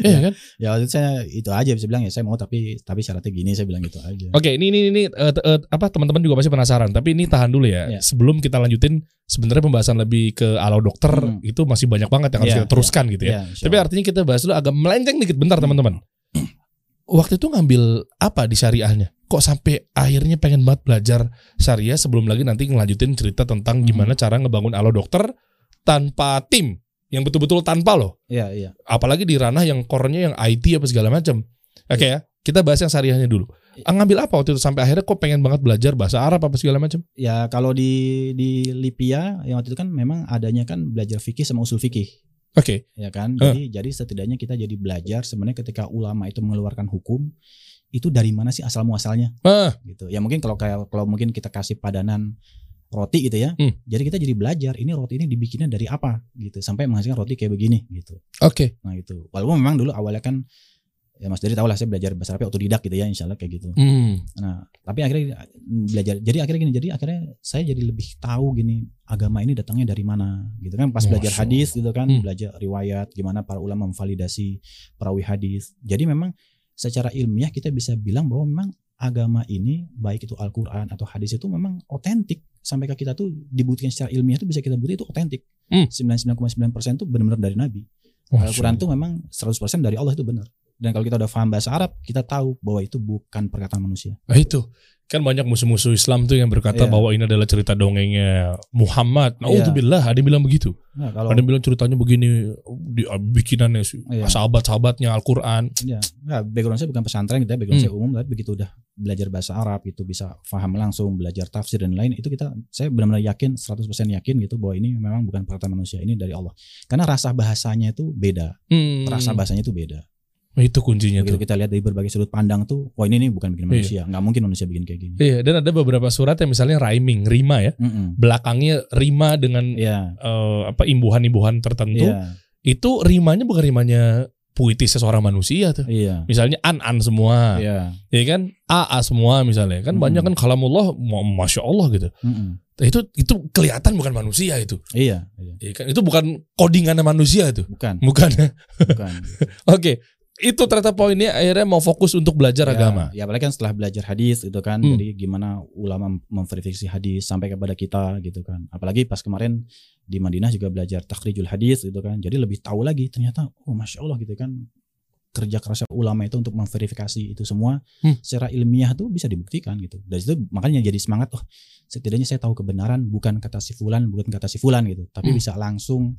Speaker 1: Iya kan?
Speaker 2: ya waktu itu saya itu aja bisa bilang ya saya mau tapi tapi syaratnya gini saya bilang gitu aja
Speaker 1: Oke, ini ini ini eh, t- eh, apa teman-teman juga pasti penasaran. Tapi ini tahan dulu ya.
Speaker 2: Iya.
Speaker 1: Sebelum kita lanjutin, sebenarnya pembahasan lebih ke alo dokter
Speaker 2: Hmm.
Speaker 1: itu masih banyak banget yang harus
Speaker 2: Iya,
Speaker 1: kita teruskan gitu ya.
Speaker 2: Ya,
Speaker 1: Tapi artinya kita bahas dulu agak melenceng dikit bentar teman-teman. Waktu itu ngambil apa di syariahnya? Kok sampai akhirnya pengen banget belajar syariah sebelum lagi nanti ngelanjutin cerita tentang
Speaker 2: Hmm.
Speaker 1: gimana cara ngebangun alo dokter tanpa tim yang betul-betul tanpa loh.
Speaker 2: iya iya
Speaker 1: Apalagi di ranah yang core-nya yang IT apa segala macam. Oke ya, kita bahas yang syariahnya dulu.
Speaker 2: Iya.
Speaker 1: Ah, ngambil apa waktu itu sampai akhirnya kok pengen banget belajar bahasa Arab apa segala macam?
Speaker 2: ya kalau di di Lipia yang waktu itu kan memang adanya kan belajar fikih sama usul fikih
Speaker 1: Oke.
Speaker 2: ya kan jadi jadi setidaknya kita jadi belajar sebenarnya ketika ulama itu mengeluarkan hukum itu dari mana sih asal muasalnya
Speaker 1: Ah,
Speaker 2: gitu ya mungkin kalau kayak kalau mungkin kita kasih padanan roti gitu ya
Speaker 1: Hmm.
Speaker 2: jadi kita jadi belajar ini roti ini dibikinnya dari apa gitu sampai menghasilkan roti kayak begini gitu
Speaker 1: oke.
Speaker 2: nah itu walaupun memang dulu awalnya kan ya Mas Dari tahu lah saya belajar bahasa Arab otodidak gitu ya insya Allah kayak gitu
Speaker 1: Hmm.
Speaker 2: Nah, tapi akhirnya mm, belajar. Jadi akhirnya gini, jadi akhirnya saya jadi lebih tahu gini agama ini datangnya dari mana, gitu kan? Pas
Speaker 1: Masya
Speaker 2: belajar hadis, gitu kan,
Speaker 1: Hmm.
Speaker 2: belajar riwayat, gimana para ulama memvalidasi perawi hadis. Jadi memang secara ilmiah kita bisa bilang bahwa memang agama ini baik itu Al-Quran atau hadis itu memang otentik sampai ke kita tuh dibuktikan secara ilmiah itu bisa kita bukti itu otentik.
Speaker 1: Hmm.
Speaker 2: 99,9% itu benar-benar dari Nabi. Al-Quran itu memang 100% dari Allah itu benar. Dan kalau kita udah paham bahasa Arab, kita tahu bahwa itu bukan perkataan manusia.
Speaker 1: Nah itu kan banyak musuh-musuh Islam tuh yang berkata
Speaker 2: Iya.
Speaker 1: bahwa ini adalah cerita dongengnya Muhammad. Nah,
Speaker 2: Iya.
Speaker 1: billah ada yang bilang begitu.
Speaker 2: Nah, kalau
Speaker 1: Ada yang bilang ceritanya begini di bikinannya si-
Speaker 2: Iya.
Speaker 1: sahabat-sahabatnya Al-Qur'an.
Speaker 2: ya, ya background saya bukan pesantren gitu ya, background
Speaker 1: Hmm.
Speaker 2: saya umum tapi begitu udah belajar bahasa Arab itu bisa paham langsung, belajar tafsir dan lain itu kita saya benar-benar yakin 100% yakin gitu bahwa ini memang bukan perkataan manusia, ini dari Allah. Karena rasa bahasanya itu beda,
Speaker 1: Hmm.
Speaker 2: rasa bahasanya itu beda.
Speaker 1: Itu kuncinya
Speaker 2: Begitu
Speaker 1: tuh.
Speaker 2: kita lihat dari berbagai sudut pandang tuh, wah ini nih bukan bikin
Speaker 1: Iya.
Speaker 2: manusia, nggak mungkin manusia bikin kayak gini.
Speaker 1: Iya, dan ada beberapa surat yang misalnya rhyming, rima ya.
Speaker 2: Mm-mm.
Speaker 1: Belakangnya rima dengan
Speaker 2: Iya,
Speaker 1: eh, apa imbuhan-imbuhan tertentu.
Speaker 2: iya,
Speaker 1: Itu rimanya bukan rimanya puitis seseorang manusia tuh.
Speaker 2: iya,
Speaker 1: Misalnya an-an semua.
Speaker 2: iya.
Speaker 1: Ya kan? A-A semua misalnya. Kan
Speaker 2: Hmm.
Speaker 1: banyak kan kalamullah ma- Masya Allah gitu.
Speaker 2: Mm-mm.
Speaker 1: Itu itu kelihatan bukan manusia itu.
Speaker 2: Iya, iya.
Speaker 1: Ya kan? Itu bukan codingannya manusia itu.
Speaker 2: bukan,
Speaker 1: Bukan.
Speaker 2: bukan.
Speaker 1: Oke. Itu ternyata poinnya akhirnya mau fokus untuk belajar
Speaker 2: Ya,
Speaker 1: agama.
Speaker 2: Ya apalagi kan setelah belajar hadis gitu kan.
Speaker 1: Hmm.
Speaker 2: Jadi gimana ulama memverifikasi hadis sampai kepada kita gitu kan. Apalagi pas kemarin di Madinah juga belajar takhrijul hadis gitu kan. Jadi lebih tahu lagi ternyata oh masya Allah gitu kan kerja keras ulama itu untuk memverifikasi itu semua
Speaker 1: Hmm.
Speaker 2: secara ilmiah tuh bisa dibuktikan gitu. Dari situ makanya jadi semangat oh setidaknya saya tahu kebenaran bukan kata si fulan bukan kata si fulan gitu, tapi
Speaker 1: Hmm.
Speaker 2: bisa langsung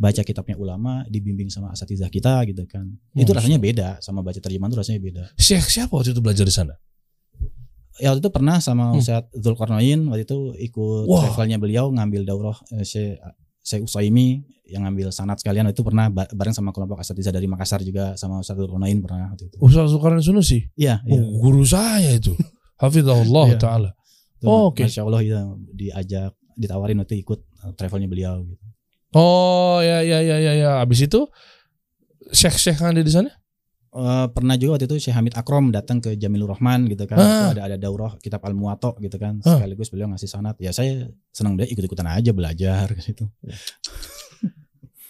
Speaker 2: baca kitabnya ulama dibimbing sama asatizah kita gitu kan. Itu
Speaker 1: Masya
Speaker 2: rasanya beda sama baca terjemahan tuh rasanya beda.
Speaker 1: Syekh siapa waktu itu belajar di sana?
Speaker 2: Ya waktu itu pernah sama
Speaker 1: Hmm.
Speaker 2: Ustadz Zulkarnain waktu itu ikut
Speaker 1: Wah.
Speaker 2: travelnya beliau ngambil daurah eh, Syekh Syekh Usaimi yang ngambil sanat sekalian waktu itu pernah ba- bareng sama kelompok asatiza dari Makassar juga sama Ustadz Zulkarnain pernah waktu itu.
Speaker 1: Ustaz Zulkarnain Sunusi.
Speaker 2: Iya, iya.
Speaker 1: Oh, guru saya itu. Hafizahullah
Speaker 2: Iya.
Speaker 1: taala.
Speaker 2: Itu
Speaker 1: Oh, oke.
Speaker 2: Masya Allah ya diajak ditawarin waktu ikut eh, travelnya beliau gitu.
Speaker 1: Oh, ya ya ya ya ya. Habis itu Syekh-syekh yang ada di sana?
Speaker 2: Eh, pernah juga waktu itu Syekh Hamid Akrom datang ke Jamilur Rahman gitu kan.
Speaker 1: Ah.
Speaker 2: Ada ada daurah kitab Al Muwatta gitu kan.
Speaker 1: Ah.
Speaker 2: Sekaligus beliau ngasih sanat. Ya saya senang deh ikut-ikutan aja belajar gitu.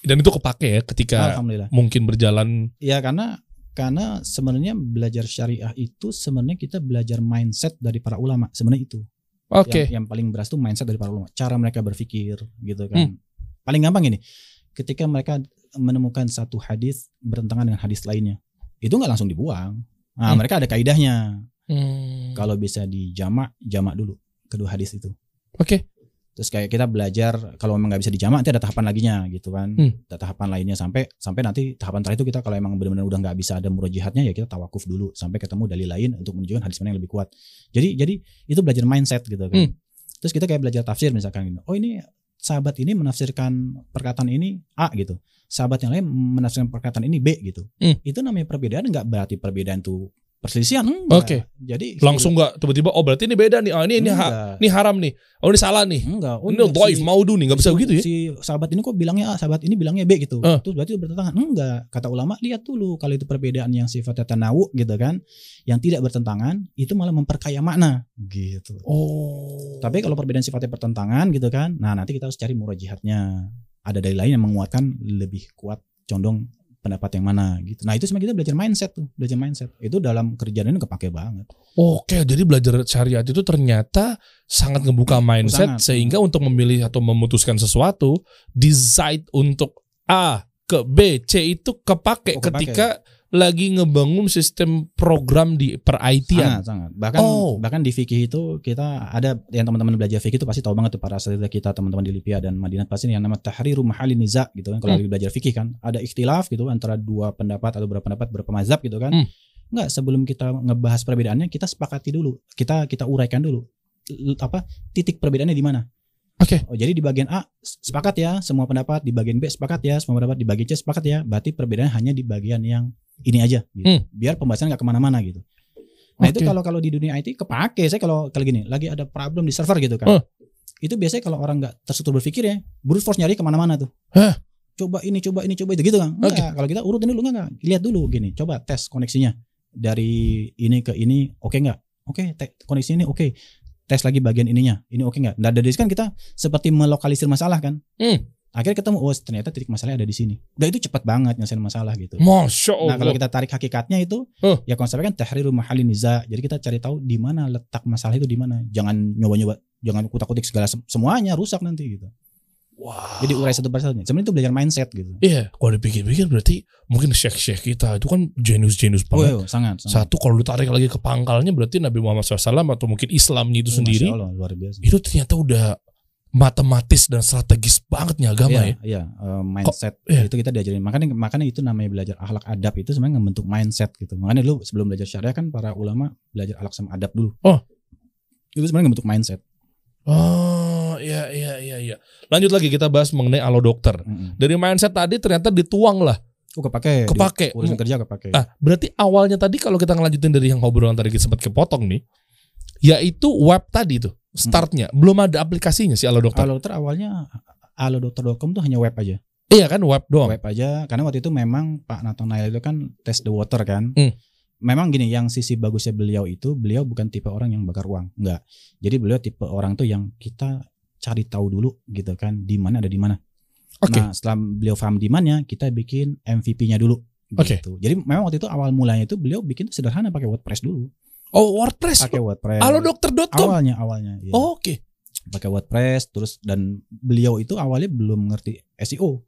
Speaker 1: Dan itu kepake ya ketika mungkin berjalan
Speaker 2: Ya karena karena sebenarnya belajar syariah itu sebenarnya kita belajar mindset dari para ulama sebenarnya itu.
Speaker 1: Oke.
Speaker 2: Yang, yang paling beras itu mindset dari para ulama, cara mereka berpikir gitu
Speaker 1: Hmm.
Speaker 2: Paling gampang ini, ketika mereka menemukan satu hadis bertentangan dengan hadis lainnya, itu nggak langsung dibuang. Nah,
Speaker 1: Hmm.
Speaker 2: mereka ada kaidahnya.
Speaker 1: Hmm.
Speaker 2: Kalau bisa dijamak, jamak dulu kedua hadis itu.
Speaker 1: Oke.
Speaker 2: Terus kayak kita belajar kalau memang nggak bisa dijamak nanti ada tahapan laginya gitu kan.
Speaker 1: Hmm.
Speaker 2: Ada tahapan lainnya sampai sampai nanti tahapan terakhir itu kita kalau emang benar-benar udah nggak bisa ada murojihatnya ya kita tawakuf dulu sampai ketemu dalil lain untuk menunjukkan hadis mana yang lebih kuat. Jadi jadi itu belajar mindset gitu kan.
Speaker 1: Hmm.
Speaker 2: Terus kita kayak belajar tafsir misalkan gitu. Oh ini sahabat ini menafsirkan perkataan ini A gitu. Sahabat yang lain menafsirkan perkataan ini B gitu.
Speaker 1: Hmm.
Speaker 2: Itu namanya perbedaan nggak berarti perbedaan itu perselisihan. Enggak.
Speaker 1: Oke.
Speaker 2: Jadi
Speaker 1: Langsung nggak tiba-tiba oh berarti ini beda nih. Oh ini ini ha-
Speaker 2: Enggak.
Speaker 1: ini haram nih. Oh ini salah nih.
Speaker 2: Enggak. Oh,
Speaker 1: Ini
Speaker 2: enggak.
Speaker 1: doif
Speaker 2: Si-
Speaker 1: maudu nih nggak bisa
Speaker 2: si-
Speaker 1: begitu ya.
Speaker 2: Si sahabat ini kok bilangnya A, sahabat ini bilangnya B gitu.
Speaker 1: Eh.
Speaker 2: Terus berarti itu bertentangan. Enggak. Kata ulama lihat dulu kalau itu perbedaan yang sifatnya tanawu gitu kan, yang tidak bertentangan, itu malah memperkaya makna gitu.
Speaker 1: Oh.
Speaker 2: Tapi kalau perbedaan sifatnya bertentangan gitu kan, nah nanti kita harus cari murajihatnya. Ada dari lain yang menguatkan lebih kuat condong pendapat yang mana gitu. Nah itu sebenarnya kita belajar mindset tuh, belajar mindset. Itu dalam kerjaan ini kepake banget.
Speaker 1: Oke, jadi belajar syariat itu ternyata sangat ngebuka mindset
Speaker 2: sangat.
Speaker 1: sehingga untuk memilih atau memutuskan sesuatu, decide untuk A ke B, C itu kepake
Speaker 2: Oh, kepake.
Speaker 1: ketika lagi ngebangun sistem program di per IT-an.
Speaker 2: Sangat, sangat. Bahkan
Speaker 1: Oh.
Speaker 2: bahkan di fikih itu kita ada yang teman-teman belajar fikih itu pasti tahu banget tuh para asatidz kita teman-teman di Lipia dan Madinah pasti yang nama tahriru mahali niza gitu kan kalau
Speaker 1: Hmm.
Speaker 2: lagi belajar fikih kan ada ikhtilaf gitu antara dua pendapat atau beberapa pendapat beberapa mazhab gitu kan.
Speaker 1: Hmm.
Speaker 2: Enggak, sebelum kita ngebahas perbedaannya kita sepakati dulu. Kita kita uraikan dulu apa titik perbedaannya di mana.
Speaker 1: Oke.
Speaker 2: Oh, jadi di bagian A sepakat ya semua pendapat, di bagian B sepakat ya semua pendapat, di bagian C sepakat ya. Berarti perbedaannya hanya di bagian yang ini aja gitu.
Speaker 1: Hmm.
Speaker 2: Biar pembahasan nggak ke mana-mana gitu. Nah itu
Speaker 1: Oke.
Speaker 2: kalau kalau di dunia IT kepake saya kalau kalau gini lagi ada problem di server gitu kan.
Speaker 1: Oh.
Speaker 2: Itu biasanya kalau orang nggak terstruktur berpikir ya, brute force nyari ke mana-mana tuh.
Speaker 1: Hah?
Speaker 2: Coba ini, coba ini, coba itu gitu kan. Enggak, kalau kita urutin dulu enggak, enggak. Lihat dulu gini, coba tes koneksinya dari ini ke ini oke nggak? Oke, te- koneksi ini oke. Tes lagi bagian ininya, ini oke nggak? Nah dari kan kita seperti melokalisir masalah kan.
Speaker 1: Hmm.
Speaker 2: Akhirnya ketemu, oh ternyata titik masalahnya ada di sini. Dan itu cepat banget nyelesain masalah gitu.
Speaker 1: Masya Allah.
Speaker 2: Nah kalau kita tarik hakikatnya itu
Speaker 1: Oh.
Speaker 2: ya konsepnya kan tahriru mahali niza. Jadi kita cari tahu di mana letak masalah itu di mana. Jangan nyoba-nyoba, jangan kutak-kutik segala sem- semuanya rusak nanti gitu.
Speaker 1: Wah.
Speaker 2: Jadi urai satu persatu. Sebenarnya itu belajar mindset gitu.
Speaker 1: Iya, kalau dipikir-pikir berarti mungkin syekh-syekh kita itu kan jenius-jenius
Speaker 2: Oh,
Speaker 1: banget.
Speaker 2: iya, sangat, sangat.
Speaker 1: Satu kalau ditarik lagi ke pangkalnya berarti Nabi Muhammad SAW atau mungkin Islamnya itu
Speaker 2: Oh,
Speaker 1: sendiri
Speaker 2: Allah, luar biasa.
Speaker 1: itu ternyata udah matematis dan strategis banget nih agama
Speaker 2: iya,
Speaker 1: ya.
Speaker 2: Iya, eh, mindset
Speaker 1: iya.
Speaker 2: itu kita diajarin. Makanya makanya itu namanya belajar akhlak adab itu sebenarnya membentuk mindset gitu. Makanya dulu sebelum belajar syariah kan para ulama belajar akhlak sama adab dulu.
Speaker 1: Oh.
Speaker 2: Itu sebenarnya membentuk mindset.
Speaker 1: Oh, iya iya iya iya. Lanjut lagi kita bahas mengenai alo dokter.
Speaker 2: Mm-mm.
Speaker 1: Dari mindset tadi ternyata dituang lah.
Speaker 2: Oh, kepake. di
Speaker 1: Kepake.
Speaker 2: Urusan kerja kepake.
Speaker 1: Nah, berarti awalnya tadi kalau kita ngelanjutin dari yang obrolan tadi kita sempat kepotong nih, yaitu web tadi tuh startnya belum ada aplikasinya sih alo dokter.
Speaker 2: Alo dokter awalnya alodokter.com tuh hanya web aja.
Speaker 1: Iya kan web doang.
Speaker 2: Web aja karena waktu itu memang Pak Nathanael itu kan test the water kan.
Speaker 1: Hmm.
Speaker 2: Memang gini, yang sisi bagusnya beliau itu beliau bukan tipe orang yang bakar uang, enggak. Jadi beliau tipe orang tuh yang kita cari tahu dulu gitu kan, di mana ada di mana.
Speaker 1: Oke.
Speaker 2: Nah, setelah beliau paham di mana, kita bikin MVP-nya dulu.
Speaker 1: Oke.
Speaker 2: Gitu. Jadi memang waktu itu awal mulanya itu beliau bikin sederhana pakai WordPress dulu.
Speaker 1: Oh WordPress.
Speaker 2: Pakai WordPress.
Speaker 1: Alodokter.com.
Speaker 2: Awalnya awalnya. iya.
Speaker 1: Oh, Oke.
Speaker 2: pakai WordPress terus dan beliau itu awalnya belum ngerti SEO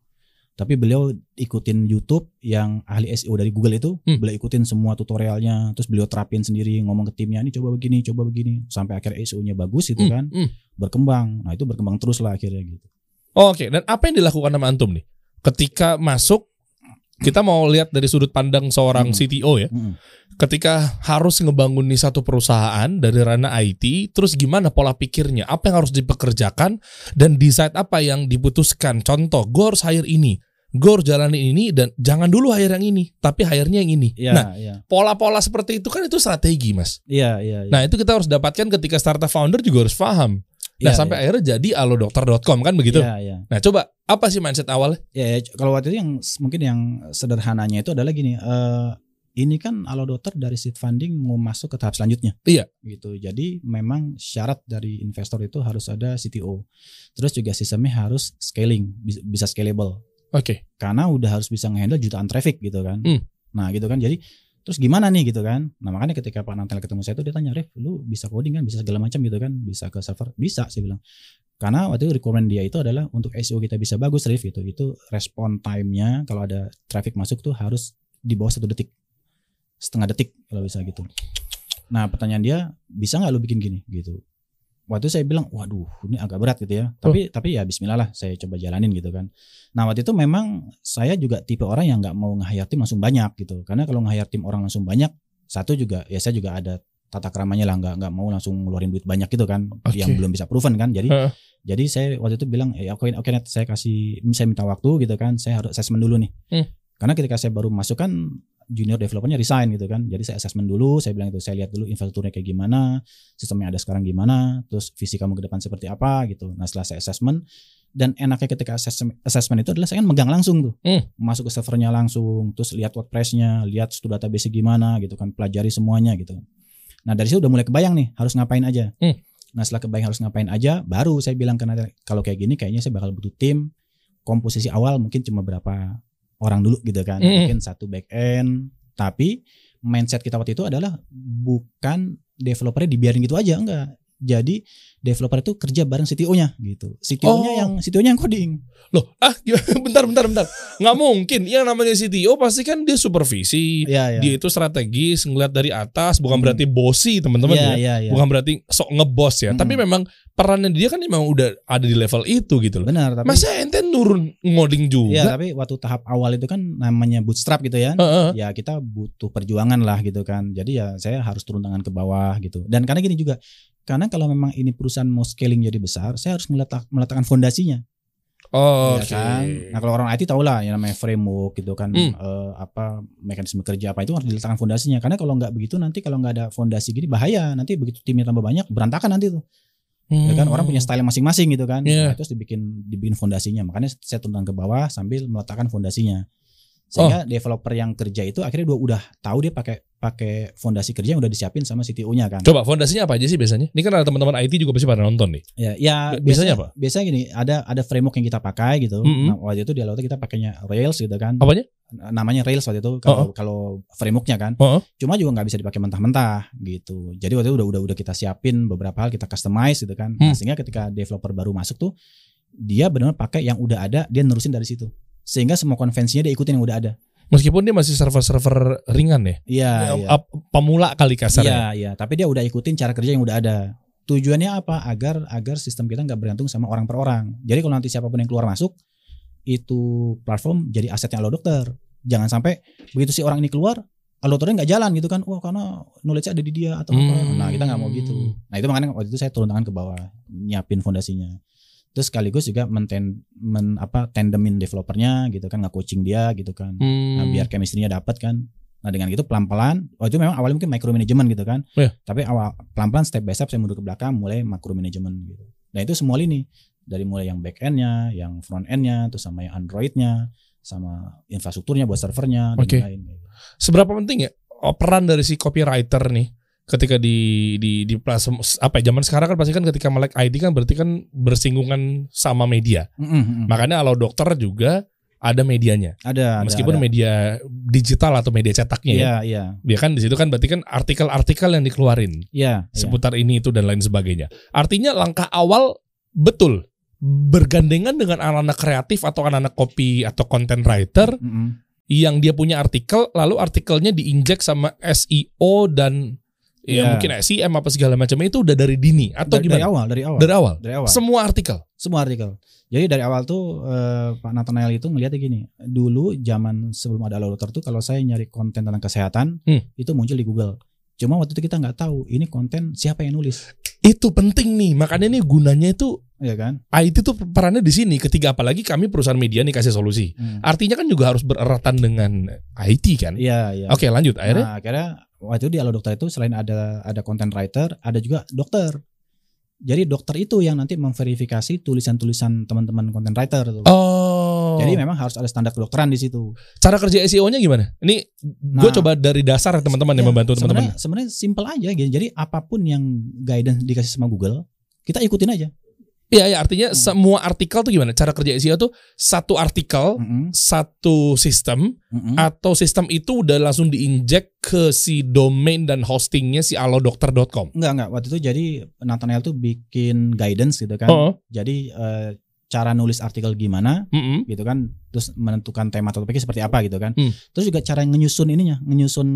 Speaker 2: tapi beliau ikutin YouTube yang ahli SEO dari Google itu
Speaker 1: Hmm.
Speaker 2: beliau ikutin semua tutorialnya terus beliau terapin sendiri ngomong ke timnya ini coba begini coba begini sampai akhirnya SEO-nya bagus itu
Speaker 1: Hmm,
Speaker 2: kan
Speaker 1: hmm.
Speaker 2: berkembang nah itu berkembang terus lah akhirnya gitu
Speaker 1: Oh, Oke. Dan apa yang dilakukan sama antum nih? Ketika masuk, kita mau lihat dari sudut pandang seorang
Speaker 2: Hmm.
Speaker 1: CTO ya.
Speaker 2: Mm-mm.
Speaker 1: Ketika harus ngebangun nih satu perusahaan dari ranah IT, terus gimana pola pikirnya? Apa yang harus dipekerjakan dan decide apa yang diputuskan? Contoh, gue harus hire ini, gue harus jalanin ini dan jangan dulu hire yang ini, tapi hire-nya yang ini.
Speaker 2: Iya,
Speaker 1: Nah,
Speaker 2: iya.
Speaker 1: pola-pola seperti itu kan itu strategi, mas.
Speaker 2: Iya, iya, iya.
Speaker 1: Nah itu kita harus dapatkan ketika startup founder juga harus paham. Nah
Speaker 2: Iya,
Speaker 1: sampai
Speaker 2: iya.
Speaker 1: akhirnya jadi alodokter.com kan begitu.
Speaker 2: Iya, iya.
Speaker 1: Nah coba apa sih mindset awalnya?
Speaker 2: Ya, ya, kalau waktu itu yang mungkin yang sederhananya itu adalah gini, eh ini kan Alodokter dari seed funding mau masuk ke tahap selanjutnya.
Speaker 1: Iya.
Speaker 2: Gitu. Jadi memang syarat dari investor itu harus ada CTO. Terus juga sistemnya harus scaling, bis- bisa scalable.
Speaker 1: Oke.
Speaker 2: Karena udah harus bisa ngehandle jutaan traffic gitu kan.
Speaker 1: Hmm.
Speaker 2: Nah, gitu kan. Jadi terus gimana nih gitu kan. Nah, makanya ketika Pak Nantel ketemu saya itu dia tanya, "Rif, lu bisa coding kan? Bisa segala macam gitu kan? Bisa ke server?" Bisa, saya bilang. Karena waktu itu requirement dia itu adalah untuk SEO kita bisa bagus, Rif gitu. Itu respon time-nya kalau ada traffic masuk tuh harus di bawah satu detik. Setengah detik kalau bisa gitu. Nah, pertanyaan dia, bisa nggak lu bikin gini gitu. Waktu itu saya bilang, waduh, ini agak berat gitu ya. Tapi tapi ya Bismillah lah, saya coba jalanin gitu kan. Nah waktu itu memang saya juga tipe orang yang nggak mau nge-hire tim langsung banyak gitu. Karena kalau nge-hire tim orang langsung banyak, satu juga ya saya juga ada tata keramanya lah, nggak nggak mau langsung ngeluarin duit banyak gitu kan,
Speaker 1: Oke.
Speaker 2: yang belum bisa proven kan. Jadi
Speaker 1: Heeh.
Speaker 2: jadi saya waktu itu bilang, eh oke oke Net, saya kasih, saya minta waktu gitu kan, saya harus assessment dulu nih.
Speaker 1: Hmm.
Speaker 2: Karena ketika saya baru masuk kan junior developernya resign gitu kan. Jadi saya assessment dulu, saya bilang itu saya lihat dulu infrastrukturnya kayak gimana, sistemnya ada sekarang gimana, terus visi kamu ke depan seperti apa gitu. Nah setelah saya assessment dan enaknya ketika assessment, assessment itu adalah saya kan megang langsung tuh,
Speaker 1: Hmm.
Speaker 2: masuk ke servernya langsung, terus lihat WordPress-nya, lihat studi database gimana gitu kan, pelajari semuanya gitu. Nah dari situ udah mulai kebayang nih harus ngapain aja.
Speaker 1: Hmm.
Speaker 2: Nah setelah kebayang harus ngapain aja, baru saya bilang Nadia, kalau kayak gini kayaknya saya bakal butuh tim. Komposisi awal mungkin cuma berapa orang dulu gitu kan,
Speaker 1: Hmm.
Speaker 2: mungkin satu back end. Tapi mindset kita waktu itu adalah bukan developernya dibiarin gitu aja, enggak. Jadi developer itu kerja bareng CTO-nya gitu. CTO-nya
Speaker 1: Oh.
Speaker 2: yang CTO-nya yang coding.
Speaker 1: Loh, ah bentar bentar bentar. Nggak mungkin. Yang namanya CTO pasti kan dia supervisi.
Speaker 2: Iya, iya.
Speaker 1: Dia itu strategis, ngeliat dari atas, bukan
Speaker 2: Hmm.
Speaker 1: berarti bosi teman-teman
Speaker 2: Iya,
Speaker 1: ya.
Speaker 2: iya, iya.
Speaker 1: Bukan berarti sok ngebos ya.
Speaker 2: Hmm.
Speaker 1: Tapi memang perannya dia kan memang udah ada di level itu gitu loh.
Speaker 2: Benar, tapi
Speaker 1: Masa ente nurun ngoding juga?
Speaker 2: tapi waktu tahap awal itu kan namanya bootstrap gitu ya.
Speaker 1: Heeh.
Speaker 2: Ya kita butuh perjuangan lah gitu kan. Jadi ya saya harus turun tangan ke bawah gitu. Dan karena gini juga, karena kalau memang ini perusahaan mau scaling jadi besar, saya harus meletak, meletakkan fondasinya.
Speaker 1: Oh,
Speaker 2: ya kan. Nah kalau orang IT tahu lah yang namanya framework gitu kan,
Speaker 1: Hmm.
Speaker 2: eh, apa mekanisme kerja apa itu harus diletakkan fondasinya. Karena kalau nggak begitu nanti kalau nggak ada fondasi gini bahaya. Nanti begitu timnya tambah banyak berantakan nanti tuh. Ya kan orang punya style masing-masing gitu kan.
Speaker 1: Hmm. Iya.
Speaker 2: Nah, terus dibikin dibikin fondasinya. Makanya saya turun ke bawah sambil meletakkan fondasinya. Sehingga developer yang kerja itu akhirnya udah udah tahu dia pakai pakai fondasi kerja yang udah disiapin sama CTO-nya kan.
Speaker 1: Coba fondasinya apa aja sih biasanya? Ini kan ada teman-teman IT juga pasti pada nonton nih.
Speaker 2: Ya, ya
Speaker 1: Biasanya apa?
Speaker 2: Biasanya gini, ada ada framework yang kita pakai gitu.
Speaker 1: Mm-mm.
Speaker 2: Nah, waktu itu di Alauta kita pakainya Rails gitu kan.
Speaker 1: Apanya?
Speaker 2: Namanya Rails waktu itu kalau kalau frameworknya kan.
Speaker 1: Oh,
Speaker 2: Cuma juga nggak bisa dipakai mentah-mentah gitu. Jadi waktu itu udah udah udah kita siapin beberapa hal kita customize gitu kan. Nah,
Speaker 1: Hmm.
Speaker 2: sehingga ketika developer baru masuk tuh dia benar pakai yang udah ada, dia nerusin dari situ. Sehingga semua konvensinya dia ikutin yang udah ada.
Speaker 1: meskipun dia masih server-server ringan ya.
Speaker 2: Iya,
Speaker 1: Ya, ap- Pemula kali kasarnya.
Speaker 2: Iya, iya, tapi dia udah ikutin cara kerja yang udah ada. Tujuannya apa? Agar agar sistem kita nggak bergantung sama orang per orang. Jadi kalau nanti siapa pun yang keluar masuk itu platform jadi asetnya lo dokter. Jangan sampai begitu si orang ini keluar, lo dokternya nggak jalan gitu kan? Wah karena knowledge ada di dia atau apa?
Speaker 1: Hmm.
Speaker 2: Nah kita nggak mau gitu. Nah itu makanya waktu itu saya turun tangan ke bawah, nyiapin fondasinya. Terus sekaligus juga menten, men, apa tandemin developernya gitu kan, nggak coaching dia gitu kan.
Speaker 1: Hmm.
Speaker 2: Nah, biar chemistry-nya dapat kan. Nah, dengan gitu pelan-pelan, oh itu memang awalnya mungkin micromanagement gitu kan.
Speaker 1: Iya.
Speaker 2: Tapi awal pelan-pelan step by step saya mundur ke belakang mulai macromanagement gitu. Nah, itu semua lini dari mulai yang back end-nya, yang front end-nya, terus sama yang Android-nya, sama infrastrukturnya buat servernya dan
Speaker 1: Oke.
Speaker 2: lain gitu.
Speaker 1: Seberapa penting ya oh, peran dari si copywriter nih ketika di di di platform apa ya zaman sekarang kan pasti kan ketika melek ID kan berarti kan bersinggungan sama media.
Speaker 2: Mm, mm, mm.
Speaker 1: Makanya kalau dokter juga ada medianya.
Speaker 2: Ada,
Speaker 1: Meskipun
Speaker 2: ada.
Speaker 1: media digital atau media cetaknya ya.
Speaker 2: Iya, iya.
Speaker 1: Dia kan di situ kan berarti kan artikel-artikel yang dikeluarin
Speaker 2: Iya, iya.
Speaker 1: seputar ini itu dan lain sebagainya. Artinya langkah awal betul bergandengan dengan anak-anak kreatif atau anak-anak copy atau content writer
Speaker 2: Mm-mm.
Speaker 1: yang dia punya artikel lalu artikelnya diinjek sama SEO dan ya
Speaker 2: Iya.
Speaker 1: mungkin SEM apa segala macam itu udah dari dini atau
Speaker 2: dari, dari
Speaker 1: gimana?
Speaker 2: awal, dari awal.
Speaker 1: Dari awal.
Speaker 2: Dari awal.
Speaker 1: Semua artikel.
Speaker 2: Semua artikel. Jadi dari awal tuh eh, Pak Nathanael itu ngeliatnya gini. Dulu zaman sebelum ada Allo Dokter tuh kalau saya nyari konten tentang kesehatan
Speaker 1: Hmm.
Speaker 2: itu muncul di Google. Cuma waktu itu kita nggak tahu ini konten siapa yang nulis,
Speaker 1: Itu penting nih. Makanya nih gunanya itu
Speaker 2: ya kan?
Speaker 1: IT tuh perannya di sini ketika apalagi kami perusahaan media nih kasih solusi.
Speaker 2: Hmm.
Speaker 1: Artinya kan juga harus bereratan dengan IT kan.
Speaker 2: Iya, iya.
Speaker 1: Oke, lanjut. Akhirnya
Speaker 2: Nah, akhirnya waktu itu di Allo Dokter itu selain ada ada content writer, ada juga dokter. Jadi dokter itu yang nanti memverifikasi tulisan-tulisan teman-teman content writer tuh.
Speaker 1: Oh.
Speaker 2: Jadi memang harus ada standar kedokteran di situ.
Speaker 1: cara kerja SEO-nya gimana? Ini gue
Speaker 2: Nah.
Speaker 1: coba dari dasar ya, teman-teman yang
Speaker 2: Ya,
Speaker 1: membantu teman-teman.
Speaker 2: Sebenarnya sebenarnya simple aja gitu. Jadi apa pun yang guidance dikasih sama Google, kita ikutin aja.
Speaker 1: Iya, ya, artinya
Speaker 2: Hmm.
Speaker 1: semua artikel tuh gimana? Cara kerja SEO tuh satu artikel,
Speaker 2: Mm-mm,
Speaker 1: satu sistem
Speaker 2: mm-mm.
Speaker 1: atau sistem itu udah langsung diinjek ke si domain dan hostingnya si alodokter.com.
Speaker 2: Enggak enggak. Waktu itu jadi Nathaniel tuh bikin guidance gitu kan.
Speaker 1: Oh.
Speaker 2: Jadi eh, cara nulis artikel gimana
Speaker 1: Mm-mm.
Speaker 2: gitu kan. Terus menentukan tema atau topiknya seperti apa gitu kan.
Speaker 1: Hmm.
Speaker 2: Terus juga cara ngenyusun ininya, ngenyusun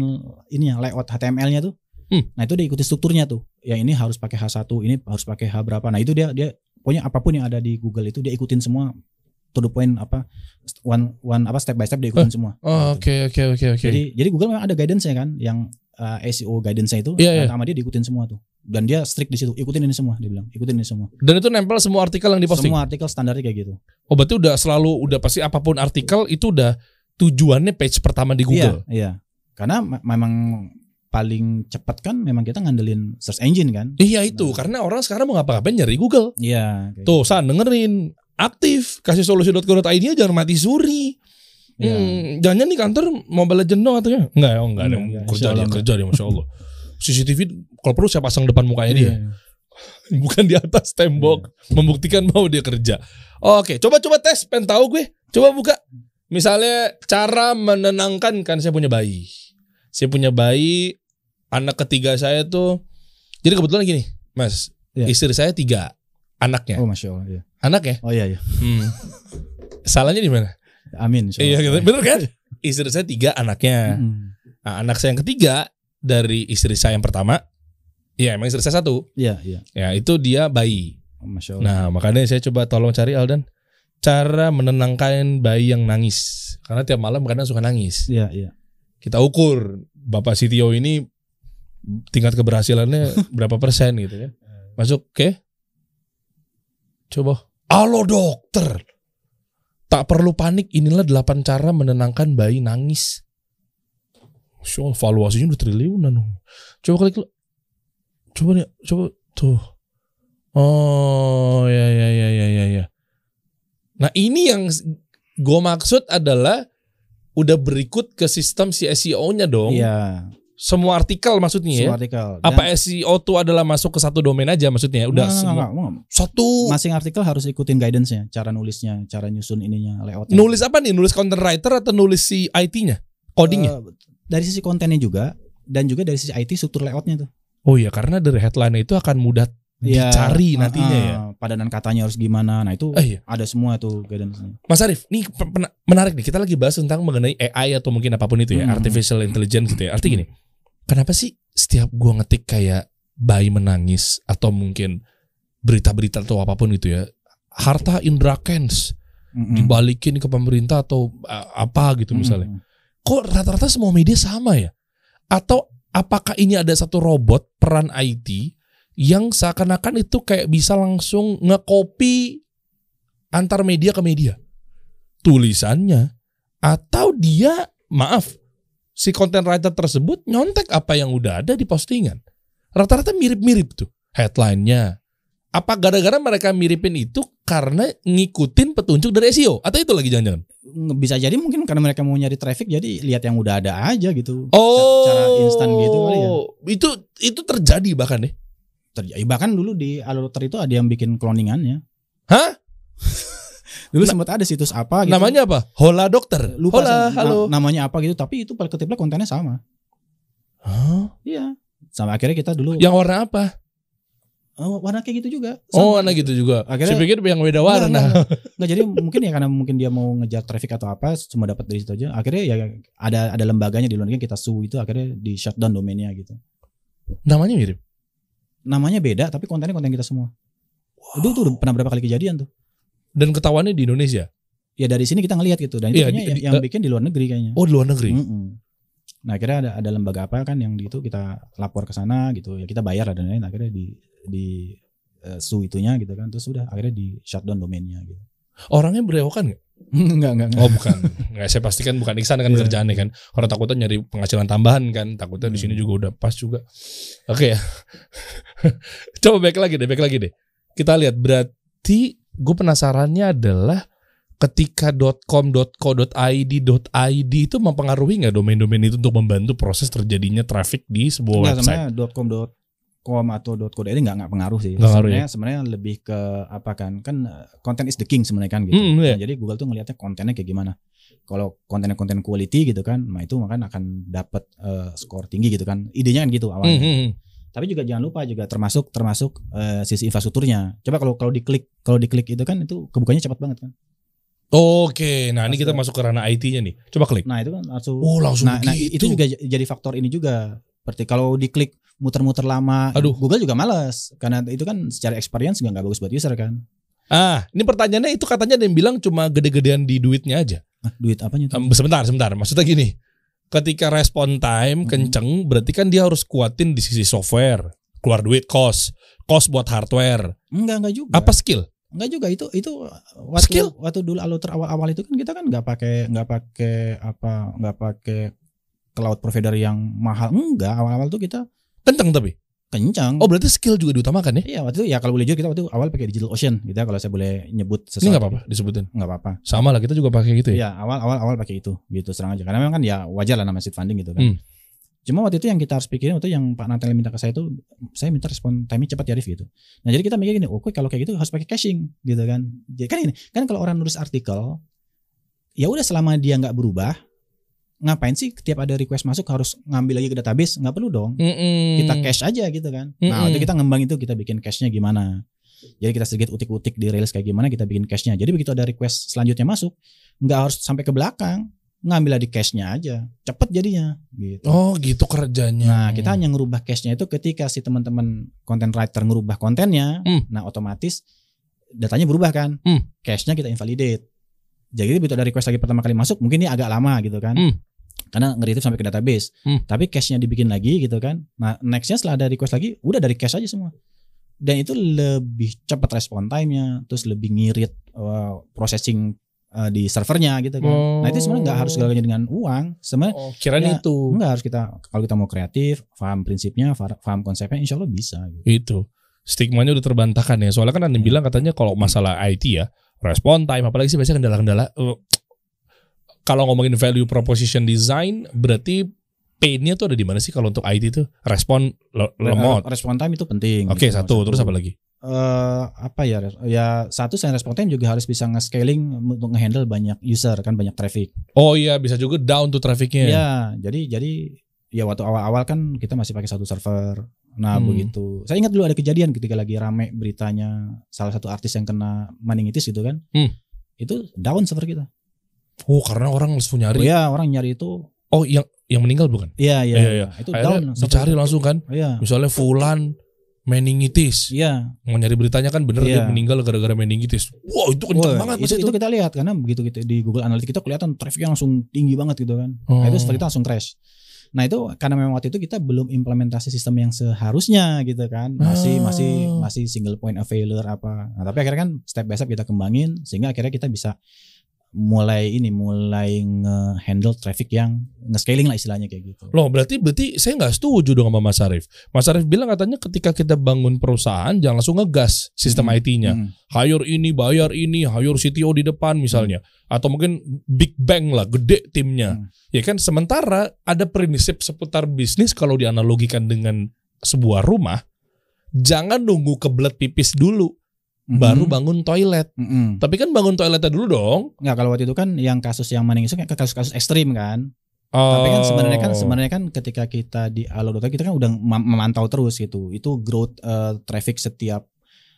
Speaker 2: ininya layout HTML-nya tuh.
Speaker 1: Hmm.
Speaker 2: Nah, itu dia ikuti strukturnya tuh. Ya ini harus pakai H1, ini harus pakai H berapa. Nah, itu dia dia pokoknya apa pun yang ada di Google itu dia ikutin semua to the point apa one one apa step by step dia ikutin semua.
Speaker 1: Oh,
Speaker 2: Gitu.
Speaker 1: Oke, oke, oke, oke.
Speaker 2: Jadi jadi Google memang ada guidance-nya kan yang uh, SEO guidance-nya itu
Speaker 1: iya.
Speaker 2: nah, sama dia diikutin semua tuh. Dan dia strict di situ, ikutin ini semua dia bilang, ikutin ini semua.
Speaker 1: Dan itu nempel semua artikel yang diposting.
Speaker 2: Semua artikel standarnya kayak gitu.
Speaker 1: Oh, berarti udah selalu udah pasti apa pun artikel itu udah tujuannya page pertama di Google.
Speaker 2: Iya, iya. Karena me- memang paling cepat kan memang kita ngandelin search engine kan.
Speaker 1: Iya itu,
Speaker 2: Nah.
Speaker 1: karena orang sekarang mau ngapa-ngapain nyari Google.
Speaker 2: Iya.
Speaker 1: Tuh, San dengerin. Aktif, kasih solusi.co.id jangan mati suri.
Speaker 2: gitu. Iya.
Speaker 1: Hmm, jangan nih kantor Mobile Legend dong atau ya? Enggak, oh, enggak ada.
Speaker 2: Enggak, enggak.
Speaker 1: Kerja dia, kerja dia, Masya Allah. CCTV kalau perlu saya pasang depan mukanya dia.
Speaker 2: Iya.
Speaker 1: Bukan di atas tembok. Membuktikan mau dia kerja. Oke, coba-coba tes. Pengen tahu gue. Coba buka. Misalnya cara menenangkan kan saya punya bayi. Saya punya bayi. Anak ketiga saya tuh. Jadi kebetulan gini, Mas.
Speaker 2: Iya.
Speaker 1: Istri saya tiga anaknya.
Speaker 2: Oh masya Allah. Iya.
Speaker 1: Anak ya?
Speaker 2: Oh iya iya.
Speaker 1: Hmm. Salahnya di mana?
Speaker 2: Amin.
Speaker 1: Iya, gitu. bener kan? Istri saya tiga anaknya.
Speaker 2: Mm-mm.
Speaker 1: Nah, anak saya yang ketiga dari istri saya yang pertama, ya emang istri saya satu.
Speaker 2: Iya iya.
Speaker 1: Ya itu dia bayi.
Speaker 2: Oh, masya Allah.
Speaker 1: Nah makanya saya coba tolong cari Aldan cara menenangkan bayi yang nangis. Karena tiap malam kadang suka nangis.
Speaker 2: Iya iya.
Speaker 1: Kita ukur Bapak Sitio ini tingkat keberhasilannya berapa persen gitu ya. Masuk oke? Coba. Halo dokter. Tak perlu panik, inilah 8 cara menenangkan bayi nangis. Allah, valuasinya udah triliunan. Coba klik. Coba nih, coba tuh. Oh, ya ya ya ya ya ya. Nah, ini yang gue maksud adalah udah berikut ke sistem si SEO-nya dong.
Speaker 2: Iya.
Speaker 1: Semua artikel maksudnya ya.
Speaker 2: Semua artikel. Dan-
Speaker 1: Apa SEO tuh adalah masuk ke satu domain aja maksudnya? Udah
Speaker 2: Nggak, nggak,
Speaker 1: semua
Speaker 2: nggak, nggak, nggak.
Speaker 1: satu
Speaker 2: Masing artikel harus ikutin guidance-nya, cara nulisnya, cara nyusun ininya, layoutnya.
Speaker 1: nulis apa nih? Nulis content writer atau nulis si IT-nya? Codingnya?
Speaker 2: Eh, dari sisi kontennya juga dan juga dari sisi IT struktur layoutnya tuh.
Speaker 1: oh iya, karena dari headline itu akan mudah
Speaker 2: Iya,
Speaker 1: dicari
Speaker 2: uh,
Speaker 1: nantinya
Speaker 2: uh,
Speaker 1: ya.
Speaker 2: Padanan katanya harus gimana. Nah, itu
Speaker 1: Eh, iya.
Speaker 2: ada semua tuh guidance-nya.
Speaker 1: Mas Arif, pena- menarik nih. Kita lagi bahas tentang mengenai AI atau mungkin apa pun itu ya,
Speaker 2: Hmm.
Speaker 1: artificial intelligence gitu ya. Arti gini, kenapa sih setiap gua ngetik kayak bayi menangis atau mungkin berita-berita atau apa pun itu ya, harta Indra Kents
Speaker 2: Mm-mm.
Speaker 1: dibalikin ke pemerintah atau uh, apa gitu misalnya.
Speaker 2: Mm-mm.
Speaker 1: Kok rata-rata semua media sama ya? Atau apakah ini ada satu robot peran IT yang seakan-akan itu kayak bisa langsung nge-copy antar media ke media? Tulisannya atau dia maaf si content writer tersebut nyontek apa yang udah ada di postingan. Rata-rata mirip-mirip tuh headline-nya. Apa gara-gara mereka miripin itu karena ngikutin petunjuk dari SEO atau itu lagi jangan-jangan?
Speaker 2: Bisa jadi mungkin karena mereka mau nyari traffic jadi lihat yang udah ada aja gitu.
Speaker 1: Oh,
Speaker 2: Ca- cara instan gitu kali ya.
Speaker 1: Itu itu terjadi bahkan ya.
Speaker 2: Terjadi bahkan dulu di Dokter itu ada yang bikin cloningannya.
Speaker 1: Hah?
Speaker 2: Dulu
Speaker 1: Na-
Speaker 2: sempat ada situs apa gitu.
Speaker 1: Namanya apa? Hola dokter.
Speaker 2: lupa
Speaker 1: Hola,
Speaker 2: sih, na-
Speaker 1: halo.
Speaker 2: namanya apa gitu, tapi itu pada ketiplek kontennya sama.
Speaker 1: Hah?
Speaker 2: Iya. Sama akhirnya kita dulu
Speaker 1: Yang warna apa?
Speaker 2: oh, warna kayak gitu juga.
Speaker 1: Oh,
Speaker 2: Sama.
Speaker 1: warna gitu juga.
Speaker 2: Akhirnya-
Speaker 1: Saya pikir yang beda
Speaker 2: Enggak,
Speaker 1: warna.
Speaker 2: enggak, enggak. Enggak, jadi mungkin ya karena mungkin dia mau ngejar traffic atau apa cuma dapat dari situ aja. Akhirnya ya ada ada lembaganya di luar negeri kita sue itu akhirnya di shutdown domainnya gitu.
Speaker 1: Namanya mirip.
Speaker 2: Namanya beda tapi kontennya konten kita semua. Itu tuh pernah berapa kali kejadian tuh.
Speaker 1: Dan ketahuannya di Indonesia.
Speaker 2: Ya dari sini kita ngelihat gitu dan itu kayaknya
Speaker 1: di-
Speaker 2: yang,
Speaker 1: di-
Speaker 2: yang bikin di luar negeri kayaknya.
Speaker 1: Oh, di luar negeri.
Speaker 2: Mm-mm. Nah akhirnya ada ada lembaga apa kan yang di itu kita lapor ke sana gitu ya kita bayar dan lain akhirnya di di eh, sue itunya gitu kan terus udah akhirnya di shutdown domainnya gitu.
Speaker 1: Orangnya berewokan nggak?
Speaker 2: enggak enggak enggak.
Speaker 1: Oh bukan, nggak saya pastikan bukan Iksan kan
Speaker 2: Iya.
Speaker 1: kerjaannya kan. Orang takutnya nyari penghasilan tambahan kan, takutnya di
Speaker 2: Hmm.
Speaker 1: sini juga udah pas juga. Oke ya. Coba back lagi deh, back lagi deh. Kita lihat berarti gue penasarannya adalah ketika .com, .co.id, .id itu mempengaruhi nggak domain-domain itu untuk membantu proses terjadinya traffic di sebuah
Speaker 2: Enggak,
Speaker 1: website?
Speaker 2: sebenarnya .com .com atau .co ini enggak enggak pengaruh sih.
Speaker 1: Nggak ngaruh ya?
Speaker 2: sebenarnya sebenarnya lebih ke apa kan? Kan eh, content is the king sebenarnya kan gitu.
Speaker 1: Iya.
Speaker 2: Nah, jadi Google tuh ngelihatnya kontennya kayak gimana. Kalau kontennya konten quality gitu kan, nah itu makan akan dapat eh, skor tinggi gitu kan. Idenya kan gitu awalnya.
Speaker 1: hmm, hmm.
Speaker 2: Tapi juga jangan lupa juga termasuk termasuk eh, sisi infrastrukturnya. Coba kalau kalau diklik kalau diklik itu kan itu kebukanya cepat banget kan.
Speaker 1: Oke, nah ini kita
Speaker 2: Masuk.
Speaker 1: ke ranah IT-nya nih. Coba klik.
Speaker 2: Nah itu kan langsung.
Speaker 1: Oh langsung
Speaker 2: nah, nah, itu juga j- jadi faktor ini juga. Seperti kalau diklik muter-muter lama,
Speaker 1: Aduh.
Speaker 2: Google juga males karena itu kan secara experience juga nggak bagus buat user kan.
Speaker 1: Ah, ini pertanyaannya itu katanya ada yang bilang cuma gede-gedean di duitnya aja.
Speaker 2: Ah, duit apanya tuh?
Speaker 1: Em, sebentar, sebentar. Maksudnya gini, ketika respon time
Speaker 2: Mhm.
Speaker 1: kenceng, berarti kan dia harus kuatin di sisi software, keluar duit cost, cost buat hardware.
Speaker 2: Enggak enggak juga.
Speaker 1: Apa skill?
Speaker 2: Enggak juga itu itu waktu
Speaker 1: Skill?
Speaker 2: waktu dulu aluter awal-awal itu kan kita kan nggak pakai nggak pakai apa nggak pakai cloud provider yang mahal enggak awal-awal tuh kita
Speaker 1: Kenceng tapi.
Speaker 2: Kencang.
Speaker 1: Oh, berarti skill juga diutamakan ya?
Speaker 2: Iya waktu itu ya kalau boleh jujur kita waktu itu awal pakai Digital Ocean gitu ya kalau saya boleh nyebut sesuatu.
Speaker 1: Ini nggak apa-apa disebutin.
Speaker 2: Nggak apa-apa.
Speaker 1: Sama lah kita juga pakai gitu ya.
Speaker 2: Iya awal awal awal pakai itu gitu serang aja karena memang kan ya wajar lah namanya seed funding gitu kan.
Speaker 1: Hmm.
Speaker 2: Cuma waktu itu yang kita harus pikirin waktu yang Pak Natal minta ke saya itu saya minta respon time cepat ya Arif gitu. Nah jadi kita mikir gini, oke kalau kayak gitu harus pakai caching gitu kan. Jadi kan ini kan kalau orang nulis artikel ya udah selama dia nggak berubah ngapain sih tiap ada request masuk harus ngambil lagi ke database nggak perlu dong
Speaker 1: Mm-mm.
Speaker 2: kita cache aja gitu kan. Nah,
Speaker 1: Mm-mm.
Speaker 2: waktu kita ngembang itu kita bikin cache-nya gimana. Jadi kita sedikit utik-utik di Rails kayak gimana kita bikin cache-nya. Jadi begitu ada request selanjutnya masuk, nggak harus sampai ke belakang, ngambil di cache-nya aja. Cepet jadinya gitu.
Speaker 1: Oh, gitu kerjanya.
Speaker 2: Nah, kita hanya ngerubah cache-nya itu ketika si teman-teman content writer ngerubah kontennya,
Speaker 1: Hmm.
Speaker 2: nah otomatis datanya berubah kan.
Speaker 1: Hmm.
Speaker 2: Cache-nya kita invalidate. Jadi begitu ada request lagi pertama kali masuk, mungkin ini agak lama gitu kan.
Speaker 1: Hmm.
Speaker 2: Karena nge sampai ke database.
Speaker 1: Hmm.
Speaker 2: Tapi cache-nya dibikin lagi gitu kan. Nah, next-nya setelah ada request lagi, udah dari cache aja semua. Dan itu lebih cepat respon time-nya, terus lebih ngirit uh, processing uh, di servernya gitu kan. Nah, itu sebenarnya nggak harus galanya dengan uang. Sebenarnya
Speaker 1: Oh, kirain
Speaker 2: Ya,
Speaker 1: itu.
Speaker 2: Enggak harus kita kalau kita mau kreatif, paham prinsipnya, paham konsepnya, insya Allah bisa. Gitu.
Speaker 1: Itu. Stigmanya udah terbantahkan ya. Soalnya kan ada yang
Speaker 2: Hmm.
Speaker 1: bilang katanya kalau masalah IT ya, respon time apalagi sih biasanya kendala-kendala eh, kalau ngomongin value proposition design berarti pain-nya tuh ada di mana sih kalau untuk IT itu? Respon le- lemot.
Speaker 2: Eh, Respon time itu penting.
Speaker 1: Oke,
Speaker 2: gitu.
Speaker 1: satu. Terus apa lagi?
Speaker 2: Eh, apa ya? Ya satu selain respon time juga harus bisa nge-scaling untuk nge-handle banyak user kan banyak traffic.
Speaker 1: Oh iya, bisa juga down tuh trafficnya.
Speaker 2: Ya, jadi jadi ya waktu awal-awal kan kita masih pakai satu server. Nah,
Speaker 1: Hmm.
Speaker 2: begitu. Saya ingat dulu ada kejadian ketika lagi rame beritanya salah satu artis yang kena meningitis gitu kan.
Speaker 1: Hmm.
Speaker 2: Itu down server kita.
Speaker 1: Oh, karena orang langsung
Speaker 2: Oh
Speaker 1: nyari.
Speaker 2: ya, orang nyari itu
Speaker 1: Oh, yang yang meninggal bukan?
Speaker 2: Iya iya.
Speaker 1: Iya, iya.
Speaker 2: Itu
Speaker 1: Akhirnya
Speaker 2: down.
Speaker 1: dicari langsung kan.
Speaker 2: Iya.
Speaker 1: Misalnya Fulan meningitis.
Speaker 2: Iya.
Speaker 1: Mau nyari beritanya kan bener dia
Speaker 2: Iya.
Speaker 1: meninggal gara-gara meningitis. Wow, itu kenceng
Speaker 2: Wah,
Speaker 1: banget
Speaker 2: itu, itu kita lihat karena begitu kita di Google Analytics kita kelihatan trafficnya langsung tinggi banget gitu kan. Nah, itu
Speaker 1: Oh.
Speaker 2: server kita langsung crash. Nah itu karena memang waktu itu kita belum implementasi sistem yang seharusnya gitu kan. Masih
Speaker 1: Ah.
Speaker 2: masih masih single point of failure apa. Nah, tapi akhirnya kan step by step kita kembangin sehingga akhirnya kita bisa mulai ini mulai nge-handle traffic yang nge-scaling lah istilahnya kayak gitu.
Speaker 1: Loh berarti berarti saya nggak setuju dong sama Mas Arif. Mas Arif bilang katanya ketika kita bangun perusahaan jangan langsung ngegas sistem
Speaker 2: Hmm.
Speaker 1: IT-nya.
Speaker 2: Hmm.
Speaker 1: Hire ini, bayar ini, hire CTO di depan misalnya. Atau mungkin big bang lah, gede timnya.
Speaker 2: Hmm.
Speaker 1: Ya kan sementara ada prinsip seputar bisnis kalau dianalogikan dengan sebuah rumah, jangan nunggu kebelet pipis dulu.
Speaker 2: Mhm.
Speaker 1: baru bangun toilet.
Speaker 2: Mm-mm.
Speaker 1: Tapi kan bangun toiletnya dulu dong.
Speaker 2: Nggak kalau waktu itu kan yang kasus yang maning itu kan kasus-kasus ekstrim kan.
Speaker 1: Oh.
Speaker 2: Tapi kan sebenarnya kan sebenarnya kan ketika kita di Alo.com kita kan udah mem- memantau terus gitu. Itu growth eh, traffic setiap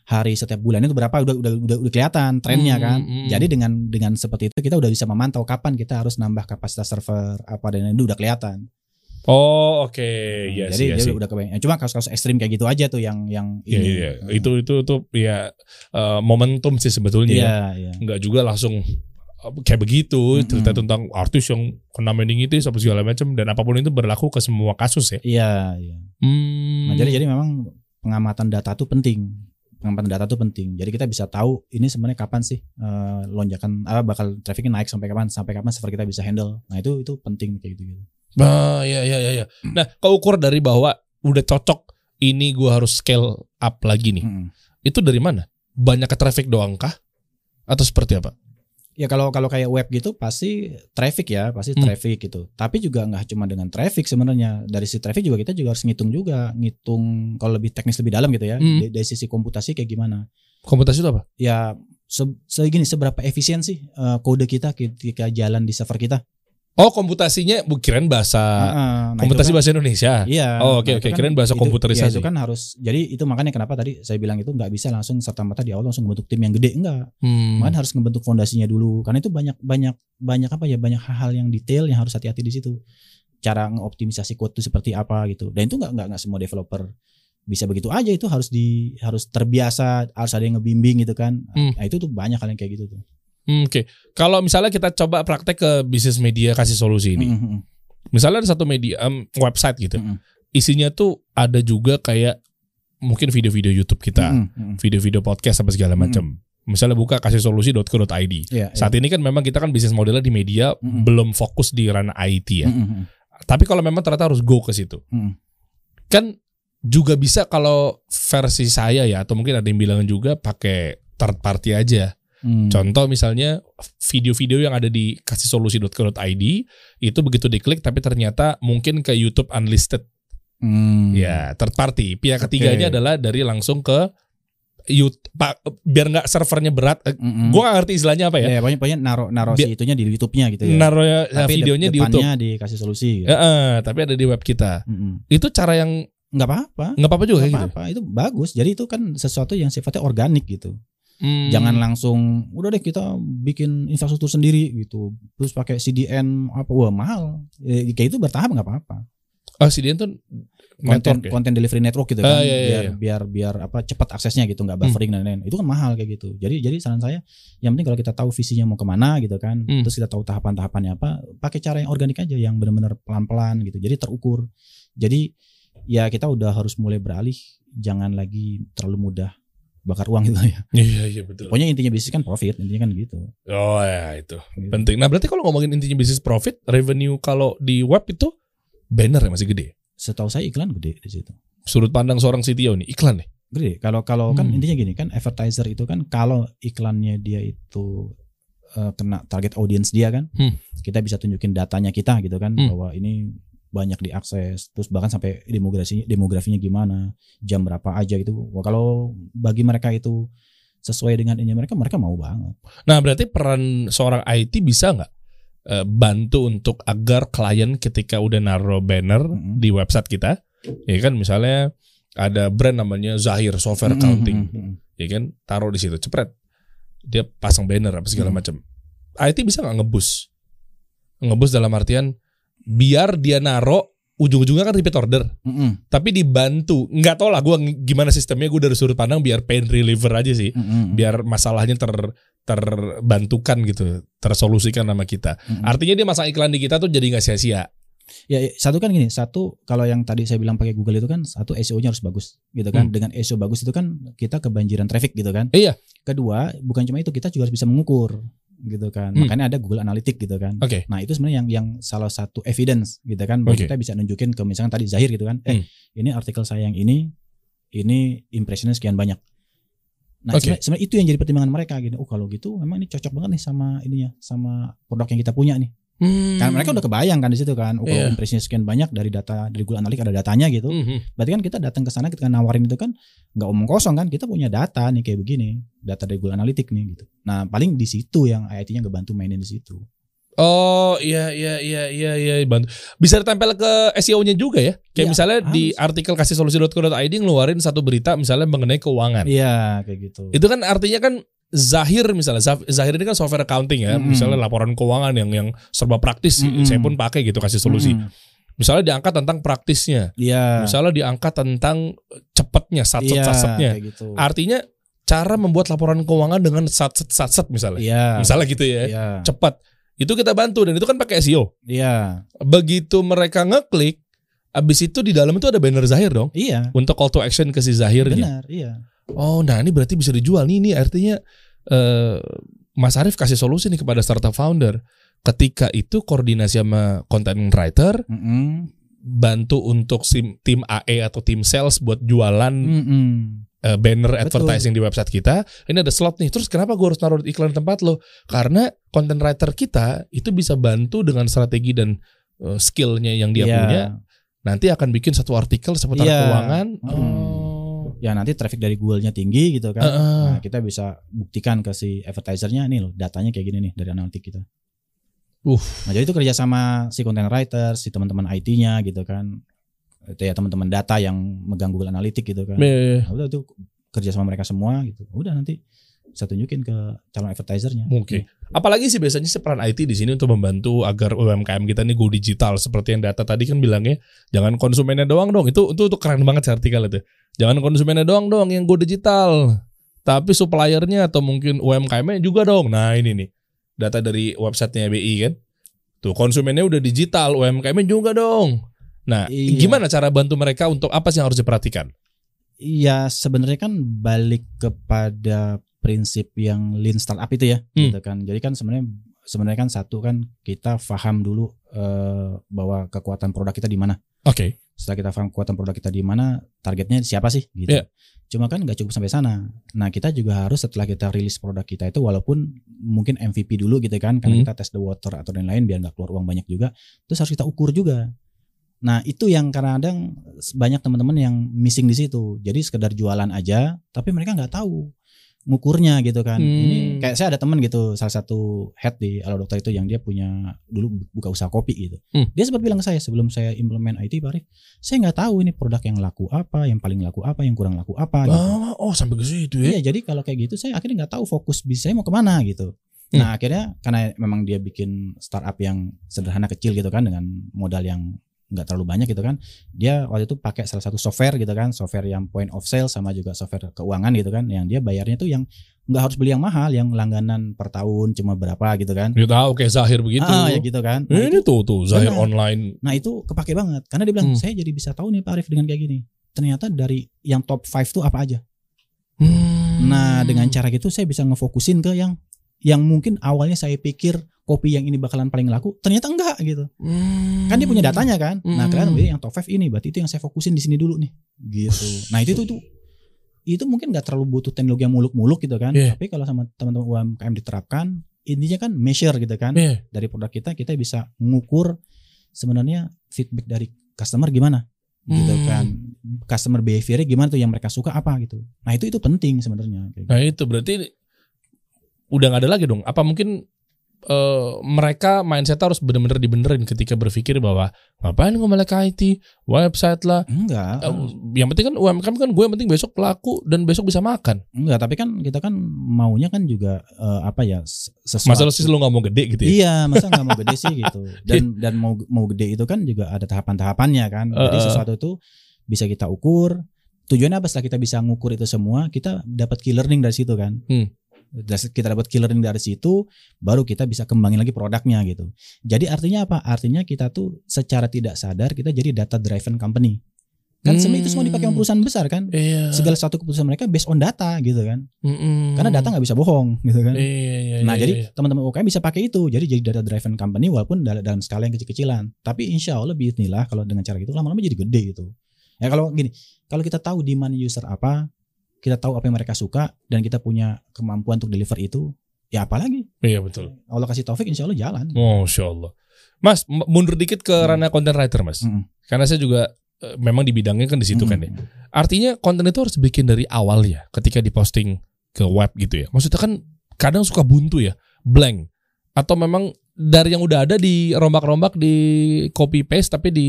Speaker 2: hari setiap bulan itu berapa udah udah udah, udah kelihatan trennya
Speaker 1: Hmm,
Speaker 2: kan.
Speaker 1: hmm.
Speaker 2: Jadi dengan dengan seperti itu kita udah bisa memantau kapan kita harus nambah kapasitas server apa dan itu udah kelihatan.
Speaker 1: Oh, oke.
Speaker 2: Hmm,
Speaker 1: Iya
Speaker 2: jadi
Speaker 1: sih, iya
Speaker 2: jadi
Speaker 1: sih.
Speaker 2: udah kebayang. Cuma kasus-kasus ekstrim kayak gitu aja tuh yang yang
Speaker 1: Iya,
Speaker 2: ini.
Speaker 1: iya,
Speaker 2: Hmm.
Speaker 1: Itu itu itu ya eh, momentum sih sebetulnya. ya.
Speaker 2: Iya, iya.
Speaker 1: Nggak juga langsung eh, kayak begitu
Speaker 2: Mm-mm.
Speaker 1: cerita tentang artis yang kena meningitis apa segala macam dan apa pun itu berlaku ke semua kasus ya.
Speaker 2: Iya, iya.
Speaker 1: Hmm.
Speaker 2: Nah, jadi jadi memang pengamatan data itu penting. Pengamatan data itu penting. Jadi kita bisa tahu ini sebenarnya kapan sih eh, lonjakan apa bakal trafficnya naik sampai kapan, sampai kapan server kita bisa handle. Nah, itu itu penting kayak gitu gitu.
Speaker 1: Ah, iya iya iya. iya. Nah, keukur dari bahwa udah cocok ini gua harus scale up lagi nih.
Speaker 2: Mm-mm.
Speaker 1: Itu dari mana? Banyak ke traffic doang kah? Atau seperti apa?
Speaker 2: Ya kalau kalau kayak web gitu pasti traffic ya, pasti
Speaker 1: Hmm.
Speaker 2: traffic gitu. Tapi juga nggak cuma dengan traffic sebenarnya. Dari si traffic juga kita juga harus ngitung juga, ngitung kalau lebih teknis lebih dalam gitu ya.
Speaker 1: Hmm.
Speaker 2: Dari, dari sisi komputasi kayak gimana.
Speaker 1: Komputasi itu apa?
Speaker 2: Ya se segini seberapa efisien sih eh, kode kita ketika jalan di server kita?
Speaker 1: Oh, komputasinya bukan bahasa
Speaker 2: Heeh, nah itu
Speaker 1: komputasi
Speaker 2: kan-
Speaker 1: bahasa Indonesia.
Speaker 2: Iya.
Speaker 1: Oh, oke,
Speaker 2: nah,
Speaker 1: oke.
Speaker 2: itu
Speaker 1: Kirain bahasa
Speaker 2: itu-
Speaker 1: komputerisasi.
Speaker 2: ya, itu kan harus. Jadi itu makanya kenapa tadi saya bilang itu nggak bisa langsung serta merta di awal langsung membentuk tim yang gede enggak.
Speaker 1: Hmm.
Speaker 2: Makanya harus membentuk fondasinya dulu. Karena itu banyak banyak banyak apa ya banyak hal-hal yang detail yang harus hati-hati di situ. Cara ngoptimisasi code itu seperti apa gitu. Dan itu nggak nggak nggak semua developer bisa begitu aja itu harus di harus terbiasa harus ada yang ngebimbing gitu kan
Speaker 1: Hmm.
Speaker 2: nah itu tuh banyak hal yang kayak gitu tuh
Speaker 1: Hmm, Oke, kalau misalnya kita coba praktek ke bisnis media kasih solusi ini.
Speaker 2: Mm, mm, mm.
Speaker 1: Misalnya ada satu media em, website gitu.
Speaker 2: Mm-mm.
Speaker 1: Isinya tuh ada juga kayak mungkin video-video YouTube kita,
Speaker 2: Mm, mm, mm.
Speaker 1: video-video podcast apa segala macam. Misalnya buka kasih solusi.co.id.
Speaker 2: Iya,
Speaker 1: Saat ini kan memang kita kan bisnis modelnya di media
Speaker 2: Mm-mm.
Speaker 1: belum fokus di ranah IT ya.
Speaker 2: Mm, mm, mm.
Speaker 1: Tapi kalau memang ternyata harus go ke situ.
Speaker 2: Mm.
Speaker 1: Kan juga bisa kalau versi saya ya atau mungkin ada yang bilang juga pakai third party aja.
Speaker 2: Mm.
Speaker 1: Contoh misalnya video-video yang ada di kasihsolusi.co.id itu begitu diklik tapi ternyata mungkin ke YouTube unlisted.
Speaker 2: Mm.
Speaker 1: Ya, third party. Pihak ketiganya adalah dari langsung ke YouTube Pak, biar nggak servernya berat. Eh,
Speaker 2: Mm, mm.
Speaker 1: Gua nggak ngerti istilahnya apa ya.
Speaker 2: Ya, pokoknya, pokoknya naro naro si itunya di YouTube-nya gitu ya.
Speaker 1: Naruh ya,
Speaker 2: Tapi
Speaker 1: videonya
Speaker 2: dep-
Speaker 1: di YouTube.
Speaker 2: dikasih solusi. Gitu.
Speaker 1: Ya, eh, tapi ada di web kita.
Speaker 2: Mm, mm.
Speaker 1: Itu cara yang
Speaker 2: Nggak apa-apa.
Speaker 1: nggak apa-apa juga
Speaker 2: Nggak
Speaker 1: gitu.
Speaker 2: apa-apa. Itu bagus. Jadi itu kan sesuatu yang sifatnya organik gitu.
Speaker 1: Hmm.
Speaker 2: Jangan langsung udah deh kita bikin infrastruktur sendiri gitu. Terus pakai CDN apa wah mahal. Ya, kayak itu bertahap nggak apa-apa.
Speaker 1: Oh, CDN tuh
Speaker 2: Konten
Speaker 1: ya?
Speaker 2: konten delivery network gitu
Speaker 1: Ah,
Speaker 2: kan.
Speaker 1: iya, iya,
Speaker 2: biar
Speaker 1: iya.
Speaker 2: biar biar apa cepat aksesnya gitu nggak
Speaker 1: Hmm.
Speaker 2: buffering dan lain-lain. Itu kan mahal kayak gitu. Jadi jadi saran saya yang penting kalau kita tahu visinya mau ke mana gitu kan.
Speaker 1: Hmm.
Speaker 2: Terus kita tahu tahapan-tahapannya apa, pakai cara yang organik aja yang benar-benar pelan-pelan gitu. Jadi terukur. Jadi ya kita udah harus mulai beralih jangan lagi terlalu mudah bakar uang gitu ya.
Speaker 1: Iya, iya betul.
Speaker 2: Pokoknya intinya bisnis kan profit, intinya kan gitu.
Speaker 1: Oh ya itu
Speaker 2: Gitu.
Speaker 1: penting. Nah berarti kalau ngomongin intinya bisnis profit, revenue kalau di web itu banner yang masih gede.
Speaker 2: Setahu saya iklan gede di situ.
Speaker 1: Sudut pandang seorang CTO nih iklan nih.
Speaker 2: Gede. Kalau kalau kan
Speaker 1: Hmm.
Speaker 2: intinya gini kan advertiser itu kan kalau iklannya dia itu eh, kena target audience dia kan,
Speaker 1: Hmm.
Speaker 2: kita bisa tunjukin datanya kita gitu kan
Speaker 1: Hmm.
Speaker 2: bahwa ini banyak diakses, terus bahkan sampai demografinya demografinya gimana, jam berapa aja gitu. Wah, kalau bagi mereka itu sesuai dengan ini mereka, mereka mau banget.
Speaker 1: Nah berarti peran seorang IT bisa nggak eh, bantu untuk agar klien ketika udah naruh banner
Speaker 2: Mm-mm.
Speaker 1: di website kita, ya kan misalnya ada brand namanya Zahir Software
Speaker 2: Mm,
Speaker 1: Accounting,
Speaker 2: mm, mm, mm.
Speaker 1: ya kan taruh di situ cepret, dia pasang banner apa segala
Speaker 2: Hmm.
Speaker 1: macam. IT bisa nggak ngebus? Ngebus dalam artian biar dia naruh ujung-ujungnya kan repeat order.
Speaker 2: Mm, mm,
Speaker 1: tapi dibantu nggak tau lah gue gimana sistemnya gue dari sudut pandang biar pain reliever aja sih
Speaker 2: mm, mm,
Speaker 1: biar masalahnya ter terbantukan gitu tersolusikan sama kita
Speaker 2: mm, mm.
Speaker 1: artinya dia masang iklan di kita tuh jadi nggak sia-sia
Speaker 2: Ya ya, satu kan gini, satu kalau yang tadi saya bilang pakai Google itu kan satu SEO-nya harus bagus gitu kan.
Speaker 1: Hmm.
Speaker 2: Dengan SEO bagus itu kan kita kebanjiran traffic gitu kan.
Speaker 1: Iya.
Speaker 2: Kedua, bukan cuma itu kita juga harus bisa mengukur gitu kan.
Speaker 1: Hmm.
Speaker 2: Makanya ada Google Analytics gitu kan.
Speaker 1: oke
Speaker 2: Nah, itu sebenarnya yang yang salah satu evidence gitu kan bahwa
Speaker 1: Oke.
Speaker 2: kita bisa nunjukin ke misalkan tadi Zahir gitu kan. Eh,
Speaker 1: Hmm.
Speaker 2: ini artikel saya yang ini ini impressionnya sekian banyak. Nah, sebenarnya, sebenarnya itu yang jadi pertimbangan mereka gitu. Oh, kalau gitu memang ini cocok banget nih sama ininya, sama produk yang kita punya nih.
Speaker 1: Hmm.
Speaker 2: Kan mereka udah kebayang kan di situ kan. Oh, kalau
Speaker 1: Iya.
Speaker 2: impresinya sekian banyak dari data dari Google Analytics ada datanya gitu.
Speaker 1: Mhm.
Speaker 2: Berarti kan kita datang ke sana kita nawarin itu kan nggak omong kosong kan. Kita punya data nih kayak begini. Data dari Google Analytics nih gitu. Nah, paling di situ yang IT-nya ngebantu mainin di situ.
Speaker 1: Oh iya iya iya iya iya bantu. Bisa ditempel ke SEO-nya juga ya. Kayak
Speaker 2: Iya,
Speaker 1: misalnya di
Speaker 2: harus.
Speaker 1: artikel kasih solusi.co.id ngeluarin satu berita misalnya mengenai keuangan.
Speaker 2: Iya, kayak gitu.
Speaker 1: Itu kan artinya kan Zahir misalnya Zahir ini kan software accounting ya,
Speaker 2: Mm-mm.
Speaker 1: misalnya laporan keuangan yang yang serba praktis,
Speaker 2: Mm-mm.
Speaker 1: saya pun pakai gitu kasih solusi.
Speaker 2: Mm,
Speaker 1: Misalnya diangkat tentang praktisnya,
Speaker 2: Iya.
Speaker 1: misalnya diangkat tentang cepetnya, satset
Speaker 2: Iya, kayak gitu.
Speaker 1: Artinya cara membuat laporan keuangan dengan satset satset misalnya,
Speaker 2: Iya.
Speaker 1: misalnya gitu ya,
Speaker 2: Iya.
Speaker 1: cepat. Itu kita bantu dan itu kan pakai SEO.
Speaker 2: Iya.
Speaker 1: Begitu mereka ngeklik, abis itu di dalam itu ada banner Zahir dong
Speaker 2: Iya.
Speaker 1: untuk call to action ke si Zahirnya.
Speaker 2: Benar, iya.
Speaker 1: Oh, nah ini berarti bisa dijual nih. Ini artinya eh, Mas Arief kasih solusi nih kepada startup founder. Ketika itu koordinasi sama content writer,
Speaker 2: Mm-mm.
Speaker 1: bantu untuk sim- tim AE atau tim sales buat jualan
Speaker 2: Mm-mm.
Speaker 1: eh, banner
Speaker 2: Betul.
Speaker 1: advertising di website kita. Ini ada slot nih. Terus kenapa gue harus naruh iklan di tempat lo? Karena content writer kita itu bisa bantu dengan strategi dan eh, skillnya yang dia
Speaker 2: Iya.
Speaker 1: punya. Nanti akan bikin satu artikel seputar
Speaker 2: Iya.
Speaker 1: keuangan.
Speaker 2: Mm.
Speaker 1: Oh.
Speaker 2: Ya nanti traffic dari Google-nya tinggi gitu kan.
Speaker 1: Heeh.
Speaker 2: Nah, kita bisa buktikan ke si advertisernya nih loh, datanya kayak gini nih dari analitik kita.
Speaker 1: Uh.
Speaker 2: Nah, jadi itu kerja sama si content writer, si teman-teman IT-nya gitu kan. Itu ya teman-teman data yang megang Google Analytics gitu kan.
Speaker 1: Eh,
Speaker 2: Nah, udah itu kerja sama mereka semua gitu. Udah nanti saya tunjukin ke calon advertisernya.
Speaker 1: Oke. Apalagi sih biasanya sih peran IT di sini untuk membantu agar UMKM kita ini go digital seperti yang data tadi kan bilangnya jangan konsumennya doang dong. Itu itu, itu keren banget sih artikel itu. Jangan konsumennya doang dong yang go digital. Tapi suppliernya atau mungkin UMKM-nya juga dong. Nah, ini nih. Data dari websitenya BI kan. Tuh konsumennya udah digital, UMKM-nya juga dong. Nah,
Speaker 2: Iya.
Speaker 1: gimana cara bantu mereka untuk apa sih yang harus diperhatikan?
Speaker 2: Iya sebenarnya kan balik kepada prinsip yang lean startup itu ya,
Speaker 1: Hmm.
Speaker 2: gitu kan. Jadi kan sebenarnya sebenarnya kan satu kan kita paham dulu eh, bahwa kekuatan produk kita di mana.
Speaker 1: Oke.
Speaker 2: Setelah kita paham kekuatan produk kita di mana, targetnya siapa sih, gitu.
Speaker 1: Iya.
Speaker 2: Cuma kan nggak cukup sampai sana. Nah kita juga harus setelah kita rilis produk kita itu walaupun mungkin MVP dulu gitu kan, karena
Speaker 1: Hmm.
Speaker 2: kita test the water atau lain-lain biar nggak keluar uang banyak juga. Terus harus kita ukur juga. Nah itu yang kadang-kadang banyak teman-teman yang missing di situ. Jadi sekedar jualan aja, tapi mereka nggak tahu ngukurnya gitu kan.
Speaker 1: Hmm.
Speaker 2: Ini kayak saya ada teman gitu, salah satu head di Halo Dokter itu yang dia punya dulu buka usaha kopi gitu.
Speaker 1: Hmm.
Speaker 2: Dia sempat bilang ke saya sebelum saya implement IT Pak Arif, saya nggak tahu ini produk yang laku apa, yang paling laku apa, yang kurang laku apa. Gitu.
Speaker 1: Ah, oh sampai ke situ ya.
Speaker 2: Iya, jadi kalau kayak gitu saya akhirnya nggak tahu fokus bisnis saya mau ke mana gitu.
Speaker 1: Hmm.
Speaker 2: Nah akhirnya karena memang dia bikin startup yang sederhana kecil gitu kan dengan modal yang nggak terlalu banyak gitu kan, dia waktu itu pakai salah satu software gitu kan, software yang point of sale sama juga software keuangan gitu kan, yang dia bayarnya tuh yang nggak harus beli yang mahal, yang langganan per tahun cuma berapa gitu kan.
Speaker 1: Dia tahu kayak Zahir begitu.
Speaker 2: Ah ya gitu kan.
Speaker 1: Eh,
Speaker 2: Nah,
Speaker 1: ini
Speaker 2: itu,
Speaker 1: tuh tuh Zahir
Speaker 2: Benar.
Speaker 1: online.
Speaker 2: nah itu kepake banget karena dia bilang
Speaker 1: Hmm.
Speaker 2: saya jadi bisa tahu nih Pak Arif dengan kayak gini. Ternyata dari yang top 5 tuh apa aja.
Speaker 1: Hmm.
Speaker 2: Nah, dengan cara gitu saya bisa ngefokusin ke yang yang mungkin awalnya saya pikir kopi yang ini bakalan paling laku, ternyata enggak gitu.
Speaker 1: Hmm.
Speaker 2: Kan dia punya datanya kan. Nah,
Speaker 1: Hmm.
Speaker 2: kalian berarti yang top 5 ini, berarti itu yang saya fokusin di sini dulu nih. Gitu. Nah, itu itu itu itu mungkin nggak terlalu butuh teknologi yang muluk-muluk gitu kan.
Speaker 1: Iya.
Speaker 2: Tapi kalau sama teman-teman UMKM diterapkan, intinya kan measure gitu kan.
Speaker 1: Iya.
Speaker 2: Dari produk kita kita bisa ngukur sebenarnya feedback dari customer gimana gitu
Speaker 1: Hmm.
Speaker 2: kan. Customer behaviornya gimana tuh yang mereka suka apa gitu. Nah, itu itu penting sebenarnya kayak gitu.
Speaker 1: Nah itu berarti udah nggak ada lagi dong. Apa mungkin eh, mereka mindset harus bener-bener dibenerin ketika berpikir bahwa ngapain gue melek IT, website lah.
Speaker 2: Enggak.
Speaker 1: Eh, yang penting kan UMKM kan gue yang penting besok laku dan besok bisa makan.
Speaker 2: Enggak, tapi kan kita kan maunya kan juga eh, apa ya sesuatu.
Speaker 1: Masalah sih lu nggak mau gede gitu ya.
Speaker 2: Iya, masa nggak mau gede sih gitu. Dan dan mau mau gede itu kan juga ada tahapan-tahapannya kan. Jadi
Speaker 1: eh.
Speaker 2: sesuatu itu bisa kita ukur. Tujuannya apa setelah kita bisa ngukur itu semua, kita dapat key learning dari situ kan.
Speaker 1: Hmm.
Speaker 2: Kita dapat key learning dari situ, baru kita bisa kembangin lagi produknya gitu. Jadi artinya apa? Artinya kita tuh secara tidak sadar kita jadi data driven company. Kan
Speaker 1: Hmm.
Speaker 2: sebenarnya itu semua dipakai sama perusahaan besar kan.
Speaker 1: Iya.
Speaker 2: Segala satu keputusan mereka based on data gitu kan.
Speaker 1: Mm-mm.
Speaker 2: Karena data nggak bisa bohong gitu kan.
Speaker 1: Iya, iya,
Speaker 2: Nah
Speaker 1: iya,
Speaker 2: jadi
Speaker 1: iya.
Speaker 2: teman-teman UKM bisa pakai itu. Jadi jadi data driven company walaupun dalam, dalam skala yang kecil-kecilan. Tapi insya Allah bismillah kalau dengan cara gitu lama-lama jadi gede gitu. Ya kalau gini, kalau kita tahu di mana user apa, kita tahu apa yang mereka suka dan kita punya kemampuan untuk deliver itu, ya apalagi
Speaker 1: Iya betul.
Speaker 2: Allah kasih taufik insya Allah jalan.
Speaker 1: Masya Allah. Mas, mundur dikit ke
Speaker 2: Hmm.
Speaker 1: ranah content writer, Mas.
Speaker 2: Mm-mm.
Speaker 1: Karena saya juga eh, memang di bidangnya kan di situ kan ya.
Speaker 2: Mm-mm.
Speaker 1: Artinya konten itu harus bikin dari awal ya, ketika diposting ke web gitu ya. Maksudnya kan kadang suka buntu ya, blank. Atau memang dari yang udah ada di rombak-rombak di copy paste tapi di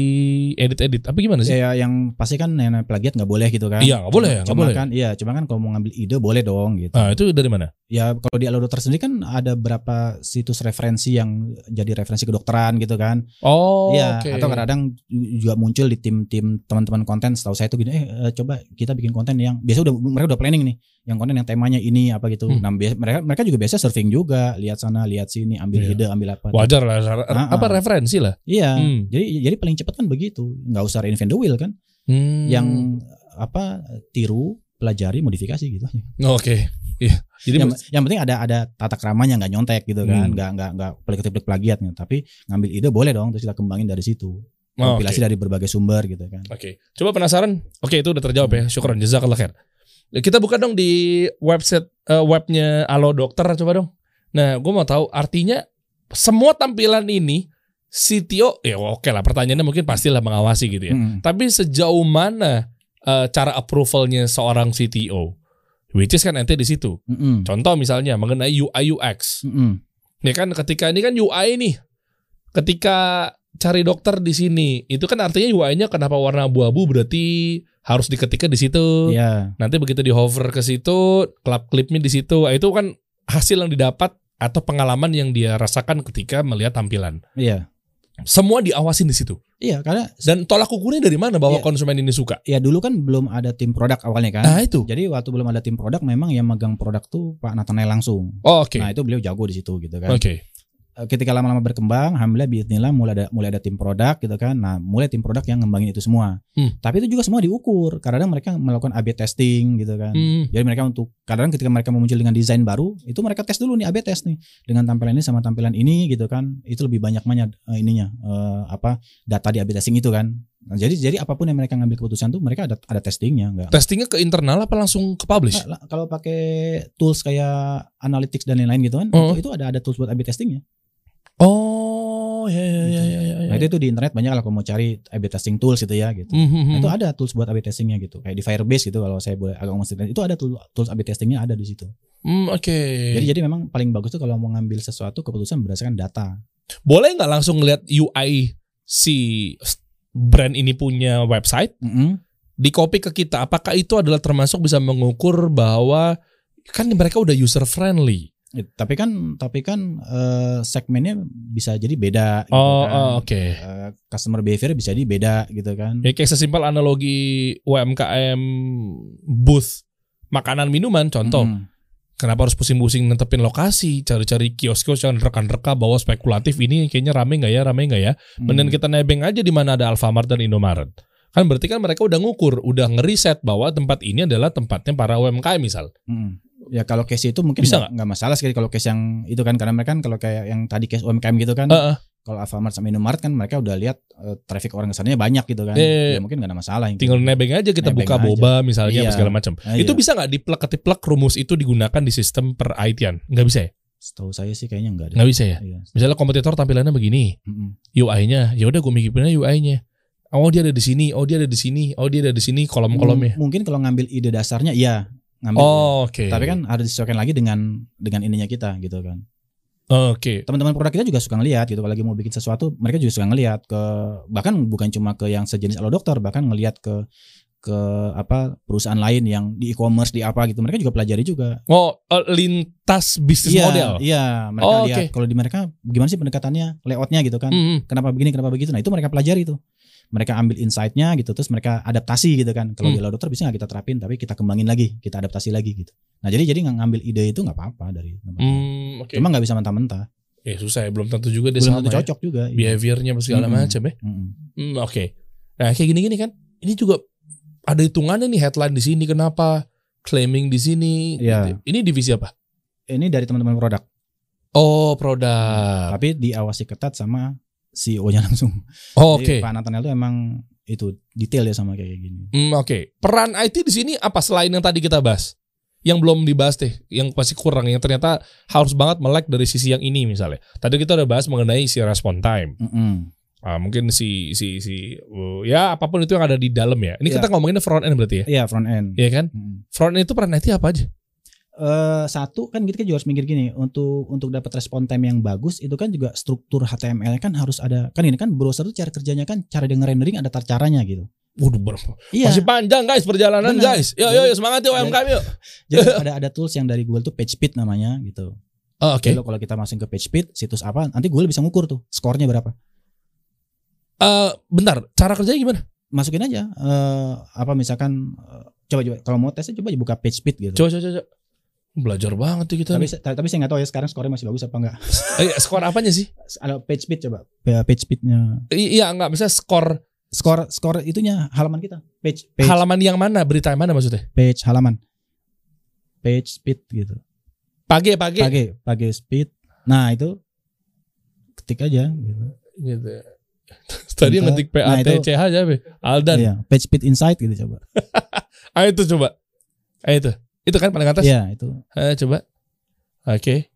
Speaker 1: edit-edit. Tapi gimana sih?
Speaker 2: Ya, yang pasti kan yang plagiat nggak boleh gitu kan.
Speaker 1: Iya, nggak boleh, nggak
Speaker 2: Cuma
Speaker 1: boleh.
Speaker 2: kan, iya, cuma kan kalau mau ngambil ide boleh dong gitu.
Speaker 1: Ah, itu dari mana?
Speaker 2: Ya kalau di Allo Dokter sendiri kan ada berapa situs referensi yang jadi referensi kedokteran gitu kan.
Speaker 1: Oh,
Speaker 2: Iya,
Speaker 1: oke.
Speaker 2: atau kadang-kadang juga muncul di tim-tim teman-teman konten. Setahu saya itu gini, eh eh, coba kita bikin konten yang biasa udah mereka udah planning nih, yang konten yang temanya ini apa gitu.
Speaker 1: Hmm.
Speaker 2: Nah, biasa- mereka mereka juga biasa surfing juga, lihat sana, lihat sini, ambil
Speaker 1: Iya.
Speaker 2: ide, ambil apa.
Speaker 1: Wajar lah, ra-
Speaker 2: Ah,
Speaker 1: apa
Speaker 2: ah.
Speaker 1: referensi lah.
Speaker 2: Iya,
Speaker 1: Hmm.
Speaker 2: jadi jadi paling cepat kan begitu, nggak usah reinvent the wheel kan.
Speaker 1: Hmm.
Speaker 2: Yang apa tiru, pelajari, modifikasi gitu.
Speaker 1: Oke. Iya. Jadi
Speaker 2: yang, yang penting ada ada tata keramanya nggak nyontek gitu kan,
Speaker 1: Hmm.
Speaker 2: nggak nggak nggak pelik-pelik plagiatnya, tapi ngambil ide boleh dong, terus kita kembangin dari situ.
Speaker 1: Oh.
Speaker 2: Kompilasi dari berbagai sumber gitu kan.
Speaker 1: Oke, coba penasaran? Oke, itu udah terjawab ya. Syukron, jazakallah khair. Ya, Kita buka dong di website eh, webnya Alo Dokter, coba dong. Nah, gue mau tahu artinya semua tampilan ini CTO, ya oke lah. Pertanyaannya mungkin pastilah mengawasi gitu ya.
Speaker 2: Hmm.
Speaker 1: Tapi sejauh mana eh, cara approvalnya seorang CTO? Which is kan nanti di situ.
Speaker 2: Mm-mm.
Speaker 1: Contoh misalnya mengenai UI UX.
Speaker 2: Mm-mm.
Speaker 1: Ya kan ketika ini kan UI nih. Ketika cari dokter di sini, itu kan artinya UI-nya kenapa warna abu-abu berarti harus diketiknya di situ.
Speaker 2: Iya.
Speaker 1: Nanti begitu di hover ke situ, klap klipnya di situ. Ah, Itu kan hasil yang didapat atau pengalaman yang dia rasakan ketika melihat tampilan.
Speaker 2: Iya.
Speaker 1: Semua diawasin di situ.
Speaker 2: Iya, karena
Speaker 1: Dan tolak ukurnya dari mana bahwa
Speaker 2: Iya.
Speaker 1: konsumen ini suka?
Speaker 2: ya dulu kan belum ada tim produk awalnya kan.
Speaker 1: Nah, itu.
Speaker 2: Jadi waktu belum ada tim produk memang yang megang produk tuh Pak Nathanael langsung.
Speaker 1: Oh, oke.
Speaker 2: Nah, itu beliau jago di situ gitu kan.
Speaker 1: Oke.
Speaker 2: Eh, Ketika lama-lama berkembang, alhamdulillah bismillah mulai ada mulai ada tim produk gitu kan. Nah, mulai tim produk yang ngembangin itu semua.
Speaker 1: Hmm.
Speaker 2: Tapi itu juga semua diukur. Kadang mereka melakukan A/B testing gitu kan.
Speaker 1: Hmm.
Speaker 2: Jadi mereka untuk kadang ketika mereka muncul dengan desain baru, itu mereka tes dulu nih A/B test nih dengan tampilan ini sama tampilan ini gitu kan. Itu lebih banyak mana eh, ininya eh, apa data di A/B testing itu kan. Nah, jadi jadi apa pun yang mereka ngambil keputusan tuh mereka ada ada testingnya enggak.
Speaker 1: Testingnya ke internal apa langsung ke publish?
Speaker 2: Nah, kalau pakai tools kayak analytics dan lain-lain gitu kan,
Speaker 1: Oh.
Speaker 2: itu, itu ada ada tools buat A/B testingnya.
Speaker 1: Oh, ya ya ya ya ya.
Speaker 2: Nah, itu, itu di internet banyak lah kalau mau cari A/B testing tools gitu ya gitu.
Speaker 1: Hmm, hmm,
Speaker 2: Nah,
Speaker 1: hmm.
Speaker 2: itu ada tools buat A/B testingnya gitu. Kayak di Firebase gitu kalau saya boleh agak ngomong sedikit. Itu ada tool- tools A/B testingnya ada di situ.
Speaker 1: Hmm, oke.
Speaker 2: Jadi jadi memang paling bagus tuh kalau mau ngambil sesuatu keputusan berdasarkan data.
Speaker 1: boleh nggak langsung ngeliat UI si brand ini punya website
Speaker 2: Mm-mm.
Speaker 1: di copy ke kita apakah itu adalah termasuk bisa mengukur bahwa kan mereka udah user friendly
Speaker 2: Ya, tapi kan tapi kan eh, segmennya bisa jadi beda gitu
Speaker 1: oh,
Speaker 2: kan.
Speaker 1: oh, oke
Speaker 2: Eh, customer behavior bisa jadi beda gitu kan.
Speaker 1: ya kayak sesimpel analogi UMKM booth makanan minuman contoh
Speaker 2: Mm-mm.
Speaker 1: kenapa harus pusing-pusing netepin lokasi cari-cari kios-kios yang reka-reka bahwa spekulatif ini kayaknya rame nggak ya rame nggak ya
Speaker 2: Mm.
Speaker 1: Mending kita nebeng aja di mana ada Alfamart dan Indomaret. Kan berarti kan mereka udah ngukur, udah ngeriset bahwa tempat ini adalah tempatnya para UMKM misal.
Speaker 2: Mm. Ya kalau case itu mungkin
Speaker 1: Bisa
Speaker 2: nggak masalah sekali kalau case yang itu kan karena mereka kan kalau kayak yang tadi case UMKM gitu kan
Speaker 1: Heeh.
Speaker 2: kalau Alfamart sama Indomaret kan mereka udah lihat eh, traffic orang ke sananya banyak gitu kan
Speaker 1: iya.
Speaker 2: ya mungkin nggak ada masalah yang
Speaker 1: tinggal nebeng aja kita
Speaker 2: Nebeng
Speaker 1: buka
Speaker 2: aja.
Speaker 1: boba misalnya apa
Speaker 2: Iya.
Speaker 1: segala macam. Itu
Speaker 2: iya.
Speaker 1: bisa nggak diplek-ketiplek rumus itu digunakan di sistem per IT-an? Nggak bisa ya?
Speaker 2: setahu saya sih kayaknya nggak ada
Speaker 1: Nggak bisa ya?
Speaker 2: Iya.
Speaker 1: Misalnya kompetitor tampilannya begini,
Speaker 2: Mm-mm.
Speaker 1: UI-nya, ya udah gue mikirin aja UI-nya. Oh dia ada di sini, oh dia ada di sini, oh dia ada di sini kolom-kolomnya.
Speaker 2: Mungkin kalau ngambil ide dasarnya iya ngambil
Speaker 1: Oh, oke.
Speaker 2: tapi kan harus disesuaikan lagi dengan dengan ininya kita gitu kan
Speaker 1: Oke.
Speaker 2: teman-teman produk kita juga suka ngelihat gitu kalau lagi mau bikin sesuatu mereka juga suka ngelihat ke bahkan bukan cuma ke yang sejenis alo dokter bahkan ngelihat ke ke apa perusahaan lain yang di e-commerce di apa gitu mereka juga pelajari juga
Speaker 1: Oh, eh, lintas bisnis
Speaker 2: iya
Speaker 1: model.
Speaker 2: iya mereka
Speaker 1: Oh,
Speaker 2: lihat
Speaker 1: oke.
Speaker 2: kalau di mereka gimana sih pendekatannya layoutnya gitu kan
Speaker 1: Mm-mm.
Speaker 2: kenapa begini kenapa begitu nah itu mereka pelajari tuh mereka ambil insight-nya gitu terus mereka adaptasi gitu kan kalau
Speaker 1: Hmm.
Speaker 2: dokter bisa nggak kita terapin tapi kita kembangin lagi kita adaptasi lagi gitu nah jadi jadi ngambil ide itu nggak apa-apa dari
Speaker 1: Hmm, oke.
Speaker 2: cuma nggak bisa mentah-mentah
Speaker 1: Ya susah ya, belum tentu juga dia
Speaker 2: belum
Speaker 1: sama
Speaker 2: tentu
Speaker 1: ya.
Speaker 2: cocok juga iya.
Speaker 1: Behaviornya apa segala
Speaker 2: Mm-mm.
Speaker 1: macam ya.
Speaker 2: Mm-mm.
Speaker 1: Hmm, oke. Nah, kayak gini-gini kan. Ini juga ada hitungannya nih headline di sini kenapa claiming di sini. Gitu. Ini divisi apa?
Speaker 2: ini dari teman-teman produk
Speaker 1: Oh, produk.
Speaker 2: tapi diawasi ketat sama CEO-nya langsung.
Speaker 1: Oh, oke.
Speaker 2: Jadi Pak Nathaniel itu emang itu detail ya sama kayak gini.
Speaker 1: Hmm, oke. Peran IT di sini apa selain yang tadi kita bahas? yang belum dibahas deh, yang masih kurang, yang ternyata harus banget melek dari sisi yang ini misalnya. Tadi kita udah bahas mengenai si respon time.
Speaker 2: Mm-mm.
Speaker 1: Ah, mungkin si si si uh, ya apa pun itu yang ada di dalam ya. Ini
Speaker 2: Ya.
Speaker 1: kita ngomongin front end berarti ya.
Speaker 2: Iya front end.
Speaker 1: Iya kan?
Speaker 2: Mm.
Speaker 1: Front end itu peran IT apa aja?
Speaker 2: Eh, satu kan kita juga harus mikir gini untuk untuk dapat respon time yang bagus itu kan juga struktur HTML kan harus ada kan ini kan browser tuh cara kerjanya kan cara dia nge-rendering ada tar caranya gitu.
Speaker 1: Waduh, ber-
Speaker 2: Iya.
Speaker 1: masih panjang guys perjalanan
Speaker 2: Benar.
Speaker 1: guys. Yuk yuk, yuk semangat yuk UMKM yuk.
Speaker 2: Jadi ada ada tools yang dari Google tuh PageSpeed namanya gitu.
Speaker 1: Oh, Oke.
Speaker 2: Jadi kalau kita masukin ke PageSpeed situs apa nanti Google bisa ngukur tuh skornya berapa.
Speaker 1: Eh, bentar, cara kerjanya gimana?
Speaker 2: Masukin aja eh, apa misalkan eh, coba coba kalau mau tesnya coba buka PageSpeed gitu.
Speaker 1: Coba coba coba. Belajar banget tuh kita.
Speaker 2: Tapi,
Speaker 1: nih.
Speaker 2: se- tapi saya nggak tahu ya sekarang skornya masih bagus apa enggak.
Speaker 1: Eh, skor apanya sih?
Speaker 2: Ada PageSpeed coba. PageSpeednya.
Speaker 1: I- Iya enggak, misalnya skor
Speaker 2: Skor skor itunya halaman kita. Page page
Speaker 1: halaman yang mana, berita yang mana maksudnya?
Speaker 2: page halaman. Page speed gitu.
Speaker 1: Pagi pagi.
Speaker 2: Page page speed. Nah, itu ketik aja gitu.
Speaker 1: Gitu. Tadi
Speaker 2: Bentar.
Speaker 1: ngetik
Speaker 2: Nah, itu-
Speaker 1: PATCH aja, Be. Aldan.
Speaker 2: Iya, page speed insight gitu coba.
Speaker 1: Ayo itu coba. Ayo itu. Itu kan paling atas.
Speaker 2: Iya, itu.
Speaker 1: Ayo coba. Oke.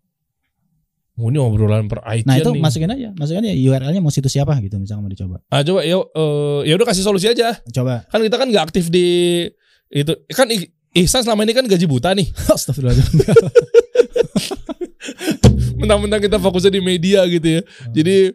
Speaker 1: Oh, ini obrolan per IT
Speaker 2: Nah, itu
Speaker 1: nih.
Speaker 2: masukin aja. Masukin aja URL-nya mau situs siapa gitu misalnya mau dicoba.
Speaker 1: Ah, coba yuk eh, ya udah kasih solusi aja.
Speaker 2: Coba.
Speaker 1: Kan kita kan nggak aktif di itu. Kan Ihsan selama ini kan gaji buta nih.
Speaker 2: Astagfirullahaladzim.
Speaker 1: Mentang-mentang kita fokusnya di media gitu ya. Jadi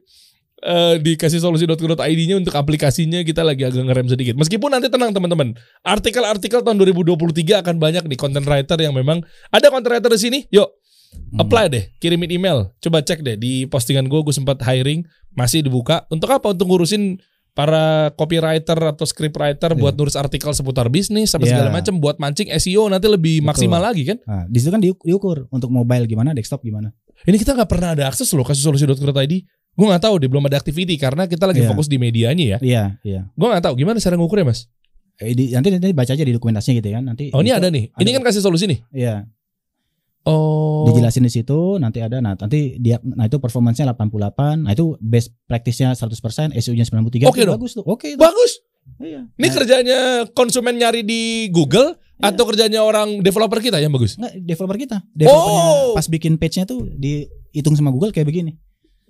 Speaker 1: eh, dikasih solusi.co.id-nya untuk aplikasinya kita lagi agak ngerem sedikit. Meskipun nanti tenang teman-teman. Artikel-artikel tahun 2023 akan banyak nih content writer yang memang ada content writer di sini. Yuk
Speaker 2: Hmm.
Speaker 1: apply deh, kirimin email. Coba cek deh di postingan gue, gue sempat hiring masih dibuka. Untuk apa? Untuk ngurusin para copywriter atau scriptwriter buat nulis artikel seputar bisnis apa
Speaker 2: Iya.
Speaker 1: segala macam buat mancing SEO nanti lebih
Speaker 2: Betul.
Speaker 1: maksimal lagi kan?
Speaker 2: Nah, di situ kan diuk- diukur untuk mobile gimana, desktop gimana.
Speaker 1: Ini kita nggak pernah ada akses loh kasus solusi.co.id. Gue nggak tahu deh belum ada activity karena kita lagi
Speaker 2: Iya.
Speaker 1: fokus di medianya ya.
Speaker 2: Iya, iya.
Speaker 1: Gue nggak tahu gimana cara ngukurnya mas.
Speaker 2: Eh, di- nanti nanti baca aja di dokumentasinya gitu ya kan. Nanti
Speaker 1: Oh ini ada nih. Ini
Speaker 2: ada.
Speaker 1: kan kasih solusi nih.
Speaker 2: Iya,
Speaker 1: Oh.
Speaker 2: dijelasin di situ nanti ada nah nanti dia nah itu performance-nya 88 nah itu best practice-nya 100% SEO-nya 93
Speaker 1: Oke
Speaker 2: itu
Speaker 1: dong.
Speaker 2: bagus tuh oke itu
Speaker 1: Bagus.
Speaker 2: iya
Speaker 1: Ini
Speaker 2: Nah,
Speaker 1: kerjanya konsumen nyari di Google
Speaker 2: Iya.
Speaker 1: atau kerjanya orang developer kita yang bagus?
Speaker 2: nggak, developer kita developernya
Speaker 1: Oh.
Speaker 2: pas bikin page-nya tuh dihitung sama Google kayak begini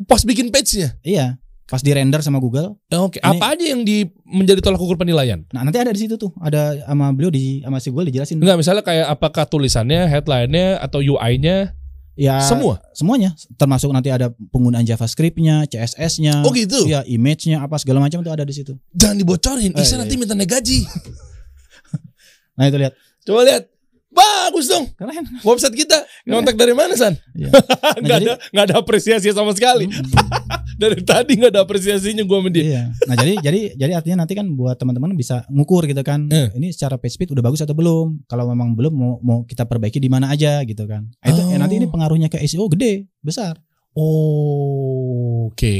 Speaker 1: Pas bikin page-nya.
Speaker 2: iya pas di render sama Google
Speaker 1: Oke.
Speaker 2: Ini-
Speaker 1: Apa aja yang di menjadi tolak ukur penilaian?
Speaker 2: nah nanti ada di situ tuh ada sama beliau di sama si Google dijelasin
Speaker 1: Enggak, misalnya kayak apakah tulisannya, headline-nya atau UI-nya
Speaker 2: ya
Speaker 1: semua.
Speaker 2: semuanya termasuk nanti ada penggunaan JavaScript-nya CSS-nya
Speaker 1: Oh gitu.
Speaker 2: Iya, image-nya apa segala macam itu ada di situ.
Speaker 1: Jangan dibocorin.
Speaker 2: Eh,
Speaker 1: Isa
Speaker 2: iya,
Speaker 1: nanti
Speaker 2: iya.
Speaker 1: minta gaji.
Speaker 2: Nah, itu lihat.
Speaker 1: Coba lihat. Bagus dong.
Speaker 2: Keren.
Speaker 1: Website kita. Ngontak dari mana, San?
Speaker 2: Iya.
Speaker 1: Nggak
Speaker 2: jadi-
Speaker 1: ada nggak ada apresiasi sama sekali. Dari tadi nggak ada apresiasinya gua sama dia.
Speaker 2: Iya. Nah, jadi jadi jadi artinya nanti kan buat teman-teman bisa ngukur gitu kan.
Speaker 1: Eh.
Speaker 2: Ini secara page speed udah bagus atau belum? Kalau memang belum mau mau kita perbaiki di mana aja gitu kan. Nah, Itu eh,
Speaker 1: Oh.
Speaker 2: nanti ini pengaruhnya ke SEO gede, besar.
Speaker 1: Oke.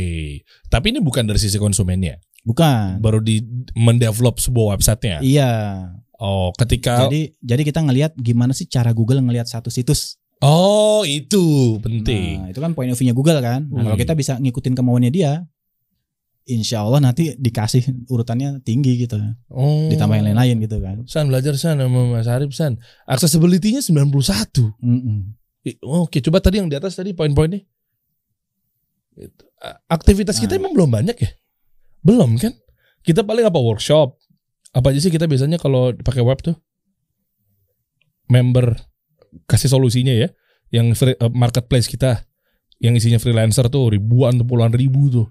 Speaker 1: Tapi ini bukan dari sisi konsumennya.
Speaker 2: Bukan.
Speaker 1: Baru di mendevelop sebuah websitenya.
Speaker 2: Iya.
Speaker 1: Oh, ketika
Speaker 2: Jadi jadi kita ngelihat gimana sih cara Google ngelihat satu situs.
Speaker 1: Oh, itu penting.
Speaker 2: Nah, itu kan point of view-nya Google kan. Nah, kalau
Speaker 1: Hmm.
Speaker 2: kita bisa ngikutin kemauannya dia, insya Allah nanti dikasih urutannya tinggi gitu.
Speaker 1: oh.
Speaker 2: Ditambah yang lain-lain gitu kan.
Speaker 1: San belajar San sama Mas Arif San. Accessibility-nya 91.
Speaker 2: Mm-mm.
Speaker 1: I- Oke, coba tadi yang di atas tadi poin-poinnya. Itu. A- Aktivitas kita
Speaker 2: Nah.
Speaker 1: emang belum banyak ya? Belum kan? Kita paling apa workshop? Apa aja sih kita biasanya kalau pakai web tuh? Member kasih solusinya ya. Yang free- eh, marketplace kita yang isinya freelancer tuh ribuan tuh puluhan ribu tuh.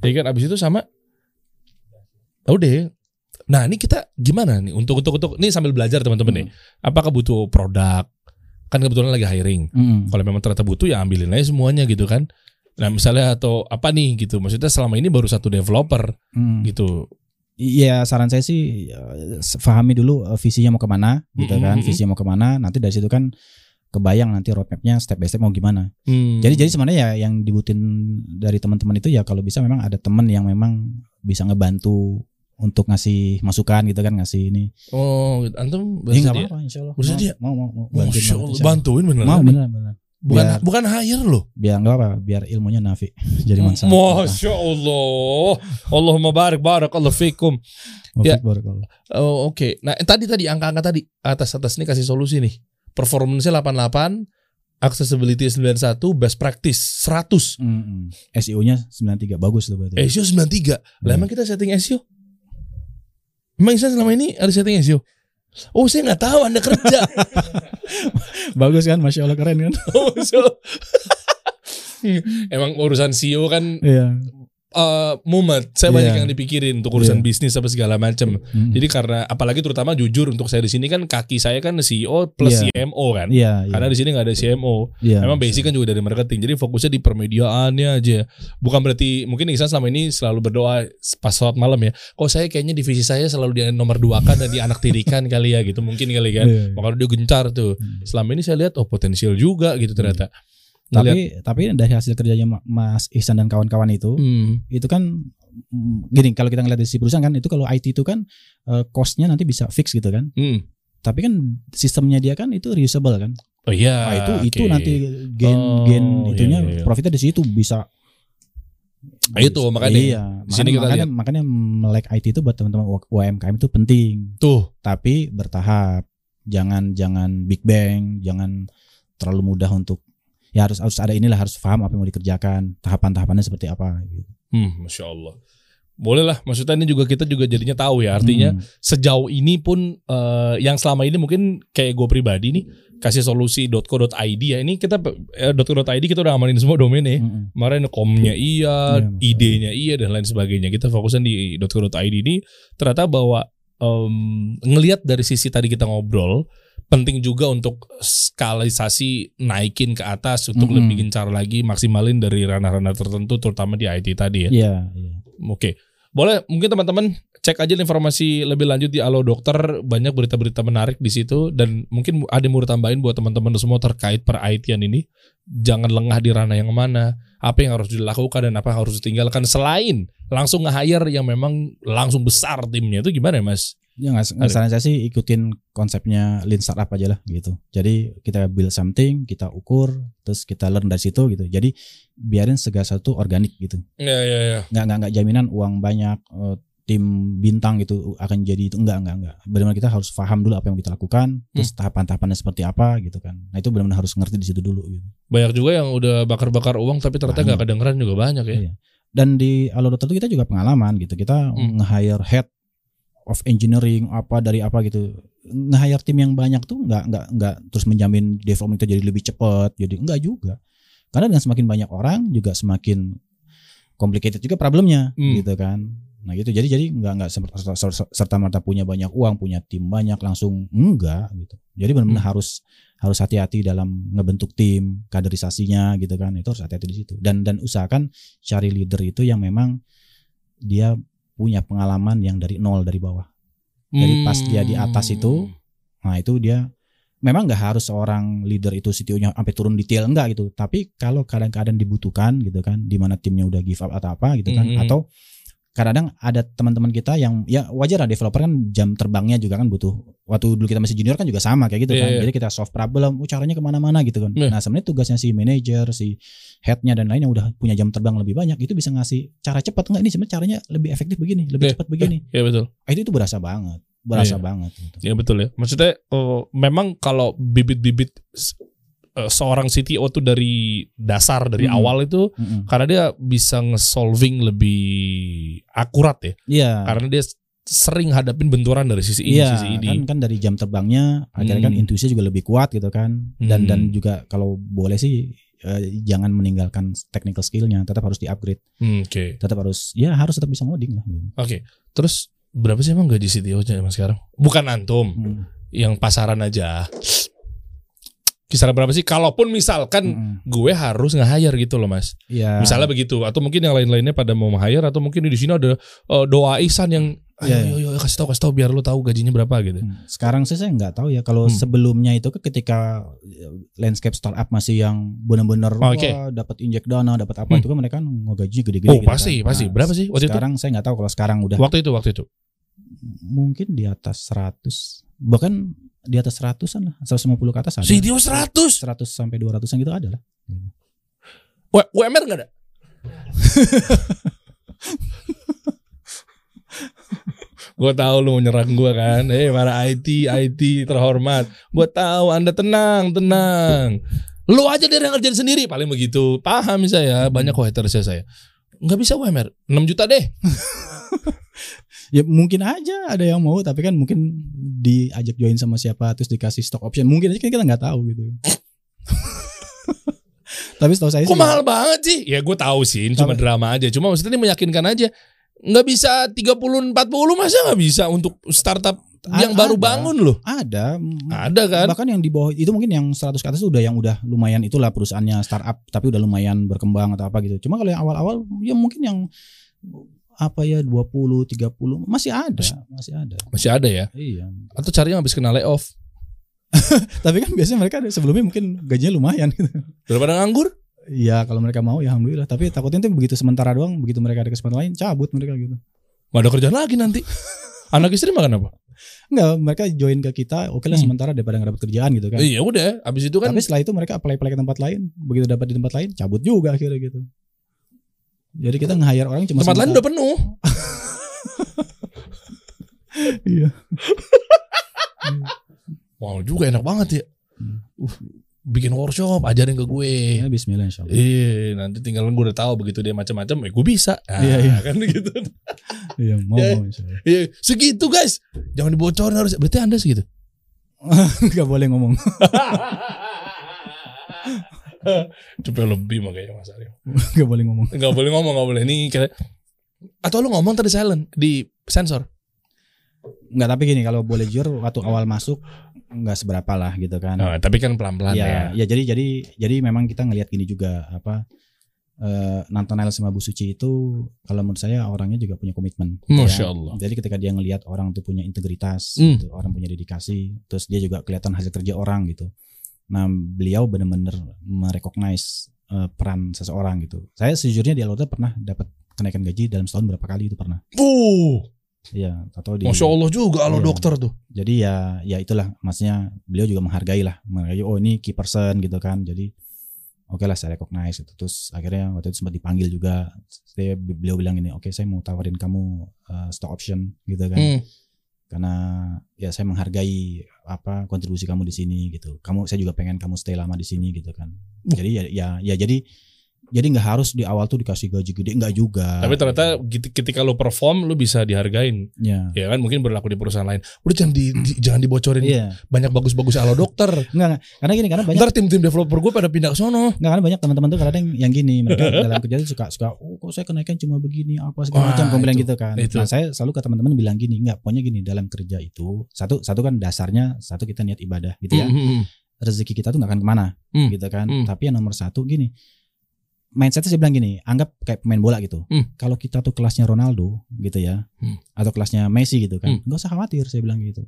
Speaker 1: Ya kan abis itu sama udah ya. Nah, ini kita gimana nih untuk untuk untuk ini sambil belajar teman-teman nih. Apakah butuh produk? Kan kebetulan lagi hiring
Speaker 2: Mm-mm.
Speaker 1: kalau memang ternyata butuh ya ambilin aja semuanya gitu kan nah misalnya atau apa nih gitu maksudnya selama ini baru satu developer
Speaker 2: Mm.
Speaker 1: gitu
Speaker 2: Iya saran saya sih eh, pahami dulu eh, visinya mau ke mana
Speaker 1: gitu
Speaker 2: kan. visinya mau ke mana nanti dari situ kan kebayang nanti roadmapnya step by step mau gimana.
Speaker 1: Hmm.
Speaker 2: jadi jadi sebenarnya ya yang dibutuhin dari teman-teman itu ya kalau bisa memang ada teman yang memang bisa ngebantu untuk ngasih masukan gitu kan ngasih ini.
Speaker 1: Oh antum
Speaker 2: ya nggak
Speaker 1: bersedia?
Speaker 2: apa-apa insya Allah.
Speaker 1: Bersedia?
Speaker 2: mau mau mau, mau bantuin
Speaker 1: Masya
Speaker 2: banget,
Speaker 1: Allah,
Speaker 2: insya Allah.
Speaker 1: bantuin beneran
Speaker 2: mau beneran beneran
Speaker 1: bukan
Speaker 2: biar-
Speaker 1: bukan hire loh
Speaker 2: biar nggak apa biar ilmunya nafi jadi manfaat
Speaker 1: Masya Allah Allahumma barik barak Allah fikum Ya. oh, oke nah eh, tadi tadi angka-angka tadi atas atas ini kasih solusi nih performance-nya 88, accessibility 91, best practice 100.
Speaker 2: Mm-mm. SEO-nya 93 bagus tuh berarti.
Speaker 1: SEO 93. Lah
Speaker 2: Hmm.
Speaker 1: emang kita setting SEO? Emang Ihsan selama ini ada setting SEO? Oh saya nggak tahu Anda kerja.
Speaker 2: bagus kan, masya Allah keren kan?
Speaker 1: oh, so. Emang urusan SEO kan
Speaker 2: Iya.
Speaker 1: Eh mumet. Saya banyak
Speaker 2: Iya.
Speaker 1: yang dipikirin untuk urusan
Speaker 2: Iya.
Speaker 1: bisnis apa segala macam.
Speaker 2: Mm.
Speaker 1: Jadi karena apalagi terutama jujur untuk saya di sini kan kaki saya kan CEO plus
Speaker 2: Iya.
Speaker 1: CMO kan.
Speaker 2: Iya, iya.
Speaker 1: Karena di sini nggak ada CMO.
Speaker 2: Iya.
Speaker 1: Memang basic kan juga dari marketing. Jadi fokusnya di permediaannya aja. Bukan berarti mungkin Ihsan selama ini selalu berdoa pas sholat malam ya. Kok saya kayaknya divisi saya selalu di nomor dua kan dan di anak tirikan kali ya gitu. Mungkin kali kan.
Speaker 2: Iya, iya.
Speaker 1: Makanya dia gencar tuh.
Speaker 2: Hmm.
Speaker 1: Selama ini saya lihat oh potensial juga gitu ternyata. Ngeliat,
Speaker 2: Tapi tapi dari hasil kerjanya Ma- Mas Ihsan dan kawan-kawan itu,
Speaker 1: hmm,
Speaker 2: itu kan mm, gini kalau kita ngeliat dari si perusahaan kan itu kalau IT itu kan eh, cost-nya nanti bisa fix gitu kan.
Speaker 1: hmm.
Speaker 2: Tapi kan sistemnya dia kan itu reusable kan.
Speaker 1: Oh iya.
Speaker 2: Nah, itu itu
Speaker 1: oke.
Speaker 2: nanti gen
Speaker 1: Oh,
Speaker 2: gen
Speaker 1: iya,
Speaker 2: itunya
Speaker 1: iya, iya.
Speaker 2: profitnya di situ bisa
Speaker 1: Ah, itu, makanya
Speaker 2: iya,
Speaker 1: di sini kita
Speaker 2: makanya,
Speaker 1: lihat.
Speaker 2: makanya melek IT itu buat teman-teman UMKM itu penting
Speaker 1: Tuh.
Speaker 2: tapi bertahap jangan jangan big bang jangan terlalu mudah untuk ya harus harus ada inilah harus paham apa yang mau dikerjakan tahapan-tahapannya seperti apa gitu.
Speaker 1: Hmm, masya Allah. Boleh lah. Maksudnya ini juga kita juga jadinya tahu ya. Artinya
Speaker 2: Hmm.
Speaker 1: sejauh ini pun eh, yang selama ini mungkin kayak gue pribadi nih kasih solusi.co.id ya. Ini kita eh, .co.id kita udah amanin semua domainnya.
Speaker 2: Mm-mm.
Speaker 1: Kemarin komnya iya,
Speaker 2: Iya, Mas.
Speaker 1: idenya iya dan lain sebagainya. Kita fokusan di .co.id ini ternyata bahwa em, ngelihat dari sisi tadi kita ngobrol penting juga untuk skalisasi naikin ke atas untuk
Speaker 2: Mm-mm.
Speaker 1: lebih gencar lagi maksimalin dari ranah-ranah tertentu terutama di IT tadi ya.
Speaker 2: Iya, iya.
Speaker 1: Oke. Boleh mungkin teman-teman cek aja informasi lebih lanjut di Alo Dokter banyak berita-berita menarik di situ dan mungkin ada yang mau tambahin buat teman-teman semua terkait per IT-an ini. Jangan lengah di ranah yang mana, apa yang harus dilakukan dan apa yang harus ditinggalkan selain langsung nge-hire yang memang langsung besar timnya itu gimana ya, Mas?
Speaker 2: Ya nggak saran saya sih ikutin konsepnya lean startup aja lah gitu. Jadi kita build something, kita ukur, terus kita learn dari situ gitu. Jadi biarin segala sesuatu organik gitu.
Speaker 1: Iya iya iya.
Speaker 2: Nggak nggak nggak jaminan uang banyak eh, tim bintang gitu akan jadi itu enggak enggak enggak. Benar-benar kita harus paham dulu apa yang kita lakukan, terus tahapan-tahapannya seperti apa gitu kan. Nah itu benar-benar harus ngerti di situ dulu gitu.
Speaker 1: Banyak juga yang udah bakar-bakar uang tapi ternyata nggak kedengeran juga banyak ya.
Speaker 2: Iya. Dan di Dokter itu kita juga pengalaman gitu. Kita
Speaker 1: Hmm.
Speaker 2: nge-hire head of engineering apa dari apa gitu. Nge-hire tim yang banyak tuh nggak nggak nggak terus menjamin development itu jadi lebih cepat. Jadi enggak juga. Karena dengan semakin banyak orang juga semakin complicated juga problemnya
Speaker 1: Hmm.
Speaker 2: gitu kan. Nah gitu jadi jadi nggak nggak serta merta punya banyak uang punya tim banyak langsung enggak gitu. Jadi benar-benar
Speaker 1: Hmm.
Speaker 2: harus harus hati-hati dalam ngebentuk tim kaderisasinya gitu kan itu harus hati-hati di situ dan dan usahakan cari leader itu yang memang dia punya pengalaman yang dari nol dari bawah. Jadi pas dia di atas itu, Nah itu dia memang nggak harus seorang leader itu CTO-nya sampai turun detail enggak gitu. Tapi kalau kadang-kadang dibutuhkan gitu kan, di mana timnya udah give up atau apa gitu kan,
Speaker 1: Mhm.
Speaker 2: atau kadang-kadang ada teman-teman kita yang ya wajar lah developer kan jam terbangnya juga kan butuh. Waktu dulu kita masih junior kan juga sama kayak gitu
Speaker 1: Iya,
Speaker 2: kan.
Speaker 1: iya.
Speaker 2: Jadi kita solve problem, oh, caranya ke mana-mana gitu kan.
Speaker 1: Iya.
Speaker 2: Nah sebenarnya tugasnya si manajer, si headnya dan lain yang udah punya jam terbang lebih banyak itu bisa ngasih cara cepat enggak ini sebenarnya caranya lebih efektif begini, lebih
Speaker 1: Iya,
Speaker 2: cepat begini.
Speaker 1: Iya betul.
Speaker 2: Ah, itu itu berasa banget, berasa
Speaker 1: Iya.
Speaker 2: banget. Gitu.
Speaker 1: Ya betul ya. Maksudnya oh, memang kalau bibit-bibit eh, seorang CTO tuh dari dasar dari
Speaker 2: Hmm.
Speaker 1: awal itu
Speaker 2: Mm-mm.
Speaker 1: karena dia bisa nge-solving lebih akurat ya.
Speaker 2: Iya.
Speaker 1: Karena dia sering hadapin benturan dari sisi ini
Speaker 2: Iya,
Speaker 1: sisi ini.
Speaker 2: kan kan dari jam terbangnya akhirnya kan intuisi juga lebih kuat gitu kan. Dan
Speaker 1: Hmm.
Speaker 2: dan juga kalau boleh sih eh, jangan meninggalkan technical skillnya, tetap harus di-upgrade.
Speaker 1: Hmm, Oke.
Speaker 2: Tetap harus ya harus tetap bisa ngoding lah gitu.
Speaker 1: Oke. Terus berapa sih emang gaji CTO-nya mas sekarang? Bukan antum,
Speaker 2: Hmm.
Speaker 1: yang pasaran aja. Kisaran berapa sih? Kalaupun misalkan
Speaker 2: Mm-mm.
Speaker 1: gue harus nge-hire gitu loh mas.
Speaker 2: Iya.
Speaker 1: Misalnya begitu atau mungkin yang lain-lainnya pada mau hire atau mungkin di sini ada eh, doa Ihsan yang ayo,
Speaker 2: Iya,
Speaker 1: ayo, ayo, kasih tahu kasih tahu biar lo tahu gajinya berapa gitu.
Speaker 2: Hmm. Sekarang sih saya nggak tahu ya kalau
Speaker 1: Hmm.
Speaker 2: sebelumnya itu kan ketika eh, landscape startup masih yang benar-benar
Speaker 1: Oh, oke.
Speaker 2: wah, dapat injek dana, dapat apa
Speaker 1: Hmm.
Speaker 2: itu kan mereka gajinya gede-gede
Speaker 1: Oh
Speaker 2: gitu
Speaker 1: pasti
Speaker 2: kan.
Speaker 1: pasti
Speaker 2: Nah,
Speaker 1: berapa sih waktu
Speaker 2: sekarang saya nggak tahu kalau sekarang udah
Speaker 1: itu? Waktu itu waktu itu.
Speaker 2: mungkin di atas 100 bahkan di atas 100-an lah 150 ke atas ada
Speaker 1: CTO 100.
Speaker 2: 100 sampai 200-an gitu ada lah
Speaker 1: W- UMR nggak ada? Gue tahu lu mau nyerang gue kan. Eh para IT, IT terhormat. Gue tahu Anda tenang, tenang. Lu aja deh yang ngerjain sendiri. Paling begitu. Paham saya. Banyak haters saya. Nggak bisa UMR. 6 juta deh.
Speaker 2: Ya mungkin aja ada yang mau tapi kan mungkin diajak join sama siapa terus dikasih stock option. Mungkin aja kan kita nggak tahu gitu. tapi setahu saya
Speaker 1: Kok
Speaker 2: sih
Speaker 1: mahal banget sih? Ya gue tahu sih. Ini cuma drama aja. Cuma maksudnya ini meyakinkan aja. Nggak bisa 30 40 masa nggak bisa untuk startup yang
Speaker 2: A-
Speaker 1: baru
Speaker 2: ada.
Speaker 1: bangun loh.
Speaker 2: ada
Speaker 1: Ada kan?
Speaker 2: bahkan yang di bawah itu mungkin yang 100 ke atas udah yang udah lumayan itulah perusahaannya startup tapi udah lumayan berkembang atau apa gitu. Cuma kalau yang awal-awal ya mungkin yang apa ya 20 30 masih ada, masih ada.
Speaker 1: Masih ada ya.
Speaker 2: Iya.
Speaker 1: Atau cari yang habis kena layoff.
Speaker 2: Tapi kan biasanya mereka sebelumnya mungkin gajinya lumayan gitu.
Speaker 1: Daripada nganggur.
Speaker 2: Iya, kalau mereka mau ya alhamdulillah. Tapi takutnya itu begitu sementara doang, begitu mereka ada kesempatan lain cabut mereka gitu.
Speaker 1: Gak ada kerjaan lagi nanti. Anak istri makan apa?
Speaker 2: Enggak, mereka join ke kita, oke lah
Speaker 1: Hmm.
Speaker 2: sementara daripada nggak dapat kerjaan gitu kan.
Speaker 1: Iya udah. Abis itu kan.
Speaker 2: Tapi setelah itu mereka apply-apply ke tempat lain, begitu dapat di tempat lain cabut juga akhirnya gitu. Jadi kita nge-hire orang cuma
Speaker 1: tempat lain udah penuh.
Speaker 2: Iya.
Speaker 1: Wow juga enak banget ya.
Speaker 2: Hmm.
Speaker 1: Uh, bikin workshop ajarin ke gue.
Speaker 2: Ya, bismillah insyaallah.
Speaker 1: Iya, nanti tinggal gue udah tahu begitu dia macam-macam, eh gue bisa. Nah,
Speaker 2: Iya, iya.
Speaker 1: kan gitu.
Speaker 2: Iya, mau
Speaker 1: Ya.
Speaker 2: mau insyaallah.
Speaker 1: Iya, segitu guys. Jangan dibocorin harus. Berarti Anda segitu.
Speaker 2: Enggak boleh ngomong.
Speaker 1: Coba lebih makanya Mas Aryo.
Speaker 2: Enggak boleh ngomong.
Speaker 1: Enggak boleh ngomong, enggak boleh. Ini kayak atau lu ngomong tadi silent di sensor.
Speaker 2: Enggak, tapi gini kalau boleh jujur waktu awal masuk enggak seberapa lah gitu kan.
Speaker 1: Nah, tapi kan pelan-pelan ya.
Speaker 2: ya, ya jadi jadi jadi memang kita ngelihat gini juga apa eh Nathanael sama Bu Suci itu kalau menurut saya orangnya juga punya komitmen.
Speaker 1: Masya
Speaker 2: ya.
Speaker 1: Allah.
Speaker 2: Jadi ketika dia ngelihat orang tuh punya integritas,
Speaker 1: Hmm.
Speaker 2: gitu, orang punya dedikasi, terus dia juga kelihatan hasil kerja orang gitu. Nah beliau benar-benar merecognize eh, peran seseorang gitu. Saya sejujurnya di Alota pernah dapat kenaikan gaji dalam setahun berapa kali itu pernah.
Speaker 1: Uh,
Speaker 2: Iya, atau di
Speaker 1: Masya Allah juga kalau
Speaker 2: Iya.
Speaker 1: dokter tuh.
Speaker 2: jadi ya ya itulah maksudnya beliau juga menghargai lah menghargai oh ini key person gitu kan jadi oke lah saya recognize itu terus akhirnya waktu itu sempat dipanggil juga saya beliau bilang ini oke saya mau tawarin kamu uh, stock option gitu kan
Speaker 1: Hmm.
Speaker 2: Karena ya saya menghargai apa kontribusi kamu di sini gitu. Kamu saya juga pengen kamu stay lama di sini gitu kan. Jadi ya ya, ya jadi jadi nggak harus di awal tuh dikasih gaji gede nggak juga
Speaker 1: Tapi ternyata ketika lu perform lu bisa dihargain.
Speaker 2: ya
Speaker 1: Ya kan mungkin berlaku di perusahaan lain. Udah jangan di, di- jangan dibocorin
Speaker 2: iya
Speaker 1: banyak bagus-bagus ala dokter.
Speaker 2: nggak nggak. karena gini karena banyak
Speaker 1: Ntar tim-tim developer gue pada pindah ke sono.
Speaker 2: Nggak kan banyak teman-teman tuh kadang yang gini mereka dalam kerja tuh suka suka oh kok saya kenaikan cuma begini apa segala
Speaker 1: Wah,
Speaker 2: macam kemudian
Speaker 1: itu,
Speaker 2: gitu kan.
Speaker 1: itu.
Speaker 2: Nah saya selalu ke teman-teman bilang gini nggak pokoknya gini dalam kerja itu satu satu kan dasarnya satu kita niat ibadah gitu ya
Speaker 1: Hmm, hmm,
Speaker 2: rezeki kita tuh nggak akan ke mana
Speaker 1: Hmm,
Speaker 2: gitu kan.
Speaker 1: hmm.
Speaker 2: Tapi yang nomor satu gini mindsetnya saya bilang gini anggap kayak pemain bola gitu.
Speaker 1: Hmm.
Speaker 2: Kalau kita tuh kelasnya Ronaldo gitu ya
Speaker 1: Hmm.
Speaker 2: atau kelasnya Messi gitu kan
Speaker 1: Hmm.
Speaker 2: nggak usah khawatir saya bilang gitu.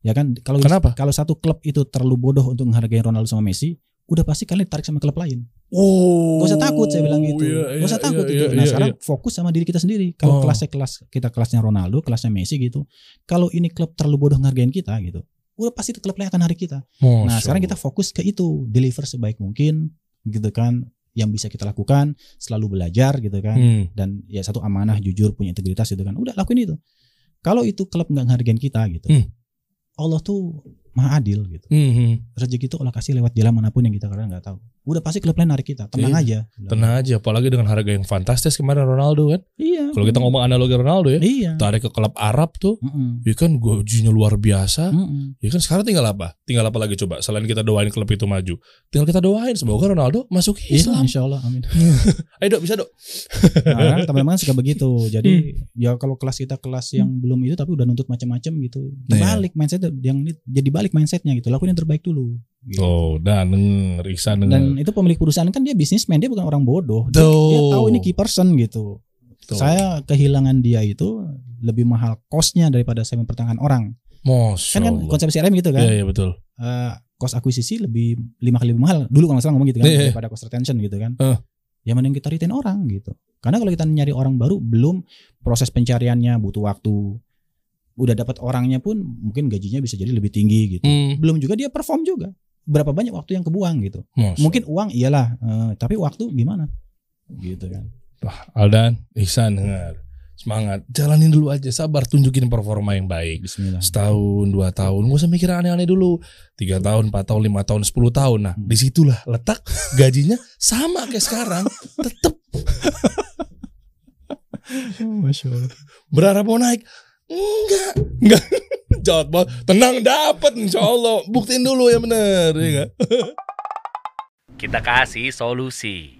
Speaker 2: Ya kan kalau
Speaker 1: Kenapa?
Speaker 2: kalau satu klub itu terlalu bodoh untuk menghargai Ronaldo sama Messi udah pasti kalian ditarik sama klub lain.
Speaker 1: Oh.
Speaker 2: Gak usah takut saya bilang gitu.
Speaker 1: Iya,
Speaker 2: Gak usah
Speaker 1: iya,
Speaker 2: takut
Speaker 1: iya,
Speaker 2: itu.
Speaker 1: iya,
Speaker 2: Nah
Speaker 1: iya,
Speaker 2: sekarang
Speaker 1: iya.
Speaker 2: fokus sama diri kita sendiri. Kalau
Speaker 1: Oh.
Speaker 2: kelasnya kelas kita kelasnya Ronaldo, kelasnya Messi gitu. Kalau ini klub terlalu bodoh ngargain kita gitu. Udah pasti klub lain akan hari kita.
Speaker 1: Masya
Speaker 2: Nah sekarang kita fokus ke itu, deliver sebaik mungkin gitu kan. Yang bisa kita lakukan, selalu belajar gitu kan.
Speaker 1: Hmm.
Speaker 2: Dan ya satu amanah, jujur, punya integritas gitu kan. Udah lakuin itu. Kalau itu klub nggak ngargain kita gitu.
Speaker 1: Hmm.
Speaker 2: Allah tuh maha adil gitu.
Speaker 1: Hmm, hmm.
Speaker 2: Rezeki itu Allah kasih lewat jalan mana pun yang kita kadang nggak tahu. Udah pasti klub lain narik kita. Tenang
Speaker 1: Iya.
Speaker 2: aja.
Speaker 1: Tenang aja, apalagi dengan harga yang fantastis kemarin Ronaldo kan.
Speaker 2: Iya.
Speaker 1: Kalau kita ngomong analogi Ronaldo ya,
Speaker 2: Iya.
Speaker 1: tarik ke klub Arab tuh,
Speaker 2: Mm-mm.
Speaker 1: ya kan gajinya luar biasa.
Speaker 2: Mm-mm.
Speaker 1: Ya kan sekarang tinggal apa? Tinggal apa lagi coba? Selain kita doain klub itu maju, tinggal kita doain semoga Ronaldo masuk
Speaker 2: Iya,
Speaker 1: Islam.
Speaker 2: insya Allah, amin.
Speaker 1: Ayo dok, bisa dok.
Speaker 2: Nah, teman-teman suka begitu. Jadi
Speaker 1: Hmm.
Speaker 2: ya kalau kelas kita kelas yang belum itu tapi udah nuntut macam-macam gitu.
Speaker 1: Iya.
Speaker 2: Dibalik mindset yang ini- jadi balik mindsetnya gitu. Lakuin yang terbaik dulu. Gitu.
Speaker 1: Oh, dan denger, Iksan
Speaker 2: Dan
Speaker 1: denger.
Speaker 2: itu pemilik perusahaan kan dia bisnismen, dia bukan orang bodoh. Dia, dia tahu ini key person gitu.
Speaker 1: Tuh.
Speaker 2: Saya kehilangan dia itu lebih mahal costnya daripada saya mempertahankan orang.
Speaker 1: Masya
Speaker 2: Kan kan
Speaker 1: Allah.
Speaker 2: konsep CRM gitu kan.
Speaker 1: Iya, iya betul.
Speaker 2: eh cost akuisisi lebih lima kali lebih mahal dulu kalau nggak salah ngomong gitu kan
Speaker 1: Iya, iya.
Speaker 2: daripada cost retention gitu kan.
Speaker 1: Eh.
Speaker 2: Ya mending kita retain orang gitu. Karena kalau kita nyari orang baru belum proses pencariannya butuh waktu. Udah dapat orangnya pun mungkin gajinya bisa jadi lebih tinggi gitu.
Speaker 1: Hmm.
Speaker 2: Belum juga dia perform juga. Berapa banyak waktu yang kebuang gitu.
Speaker 1: Masya
Speaker 2: Mungkin uang iyalah, eh, tapi waktu gimana? Gitu kan.
Speaker 1: Wah, Aldan, Ihsan dengar. semangat. Jalanin dulu aja, sabar, tunjukin performa yang baik.
Speaker 2: Bismillah.
Speaker 1: Setahun, dua tahun, gak usah mikir aneh-aneh dulu. Tiga tahun, empat tahun, lima tahun, sepuluh tahun. Nah,
Speaker 2: Hmm.
Speaker 1: di situlah letak gajinya sama kayak sekarang. Tetep
Speaker 2: Masya Allah.
Speaker 1: berharap mau naik. Enggak, enggak. Jawab bos, tenang dapat insya Allah. Buktiin dulu ya bener, ya nggak?
Speaker 3: Kita kasih solusi.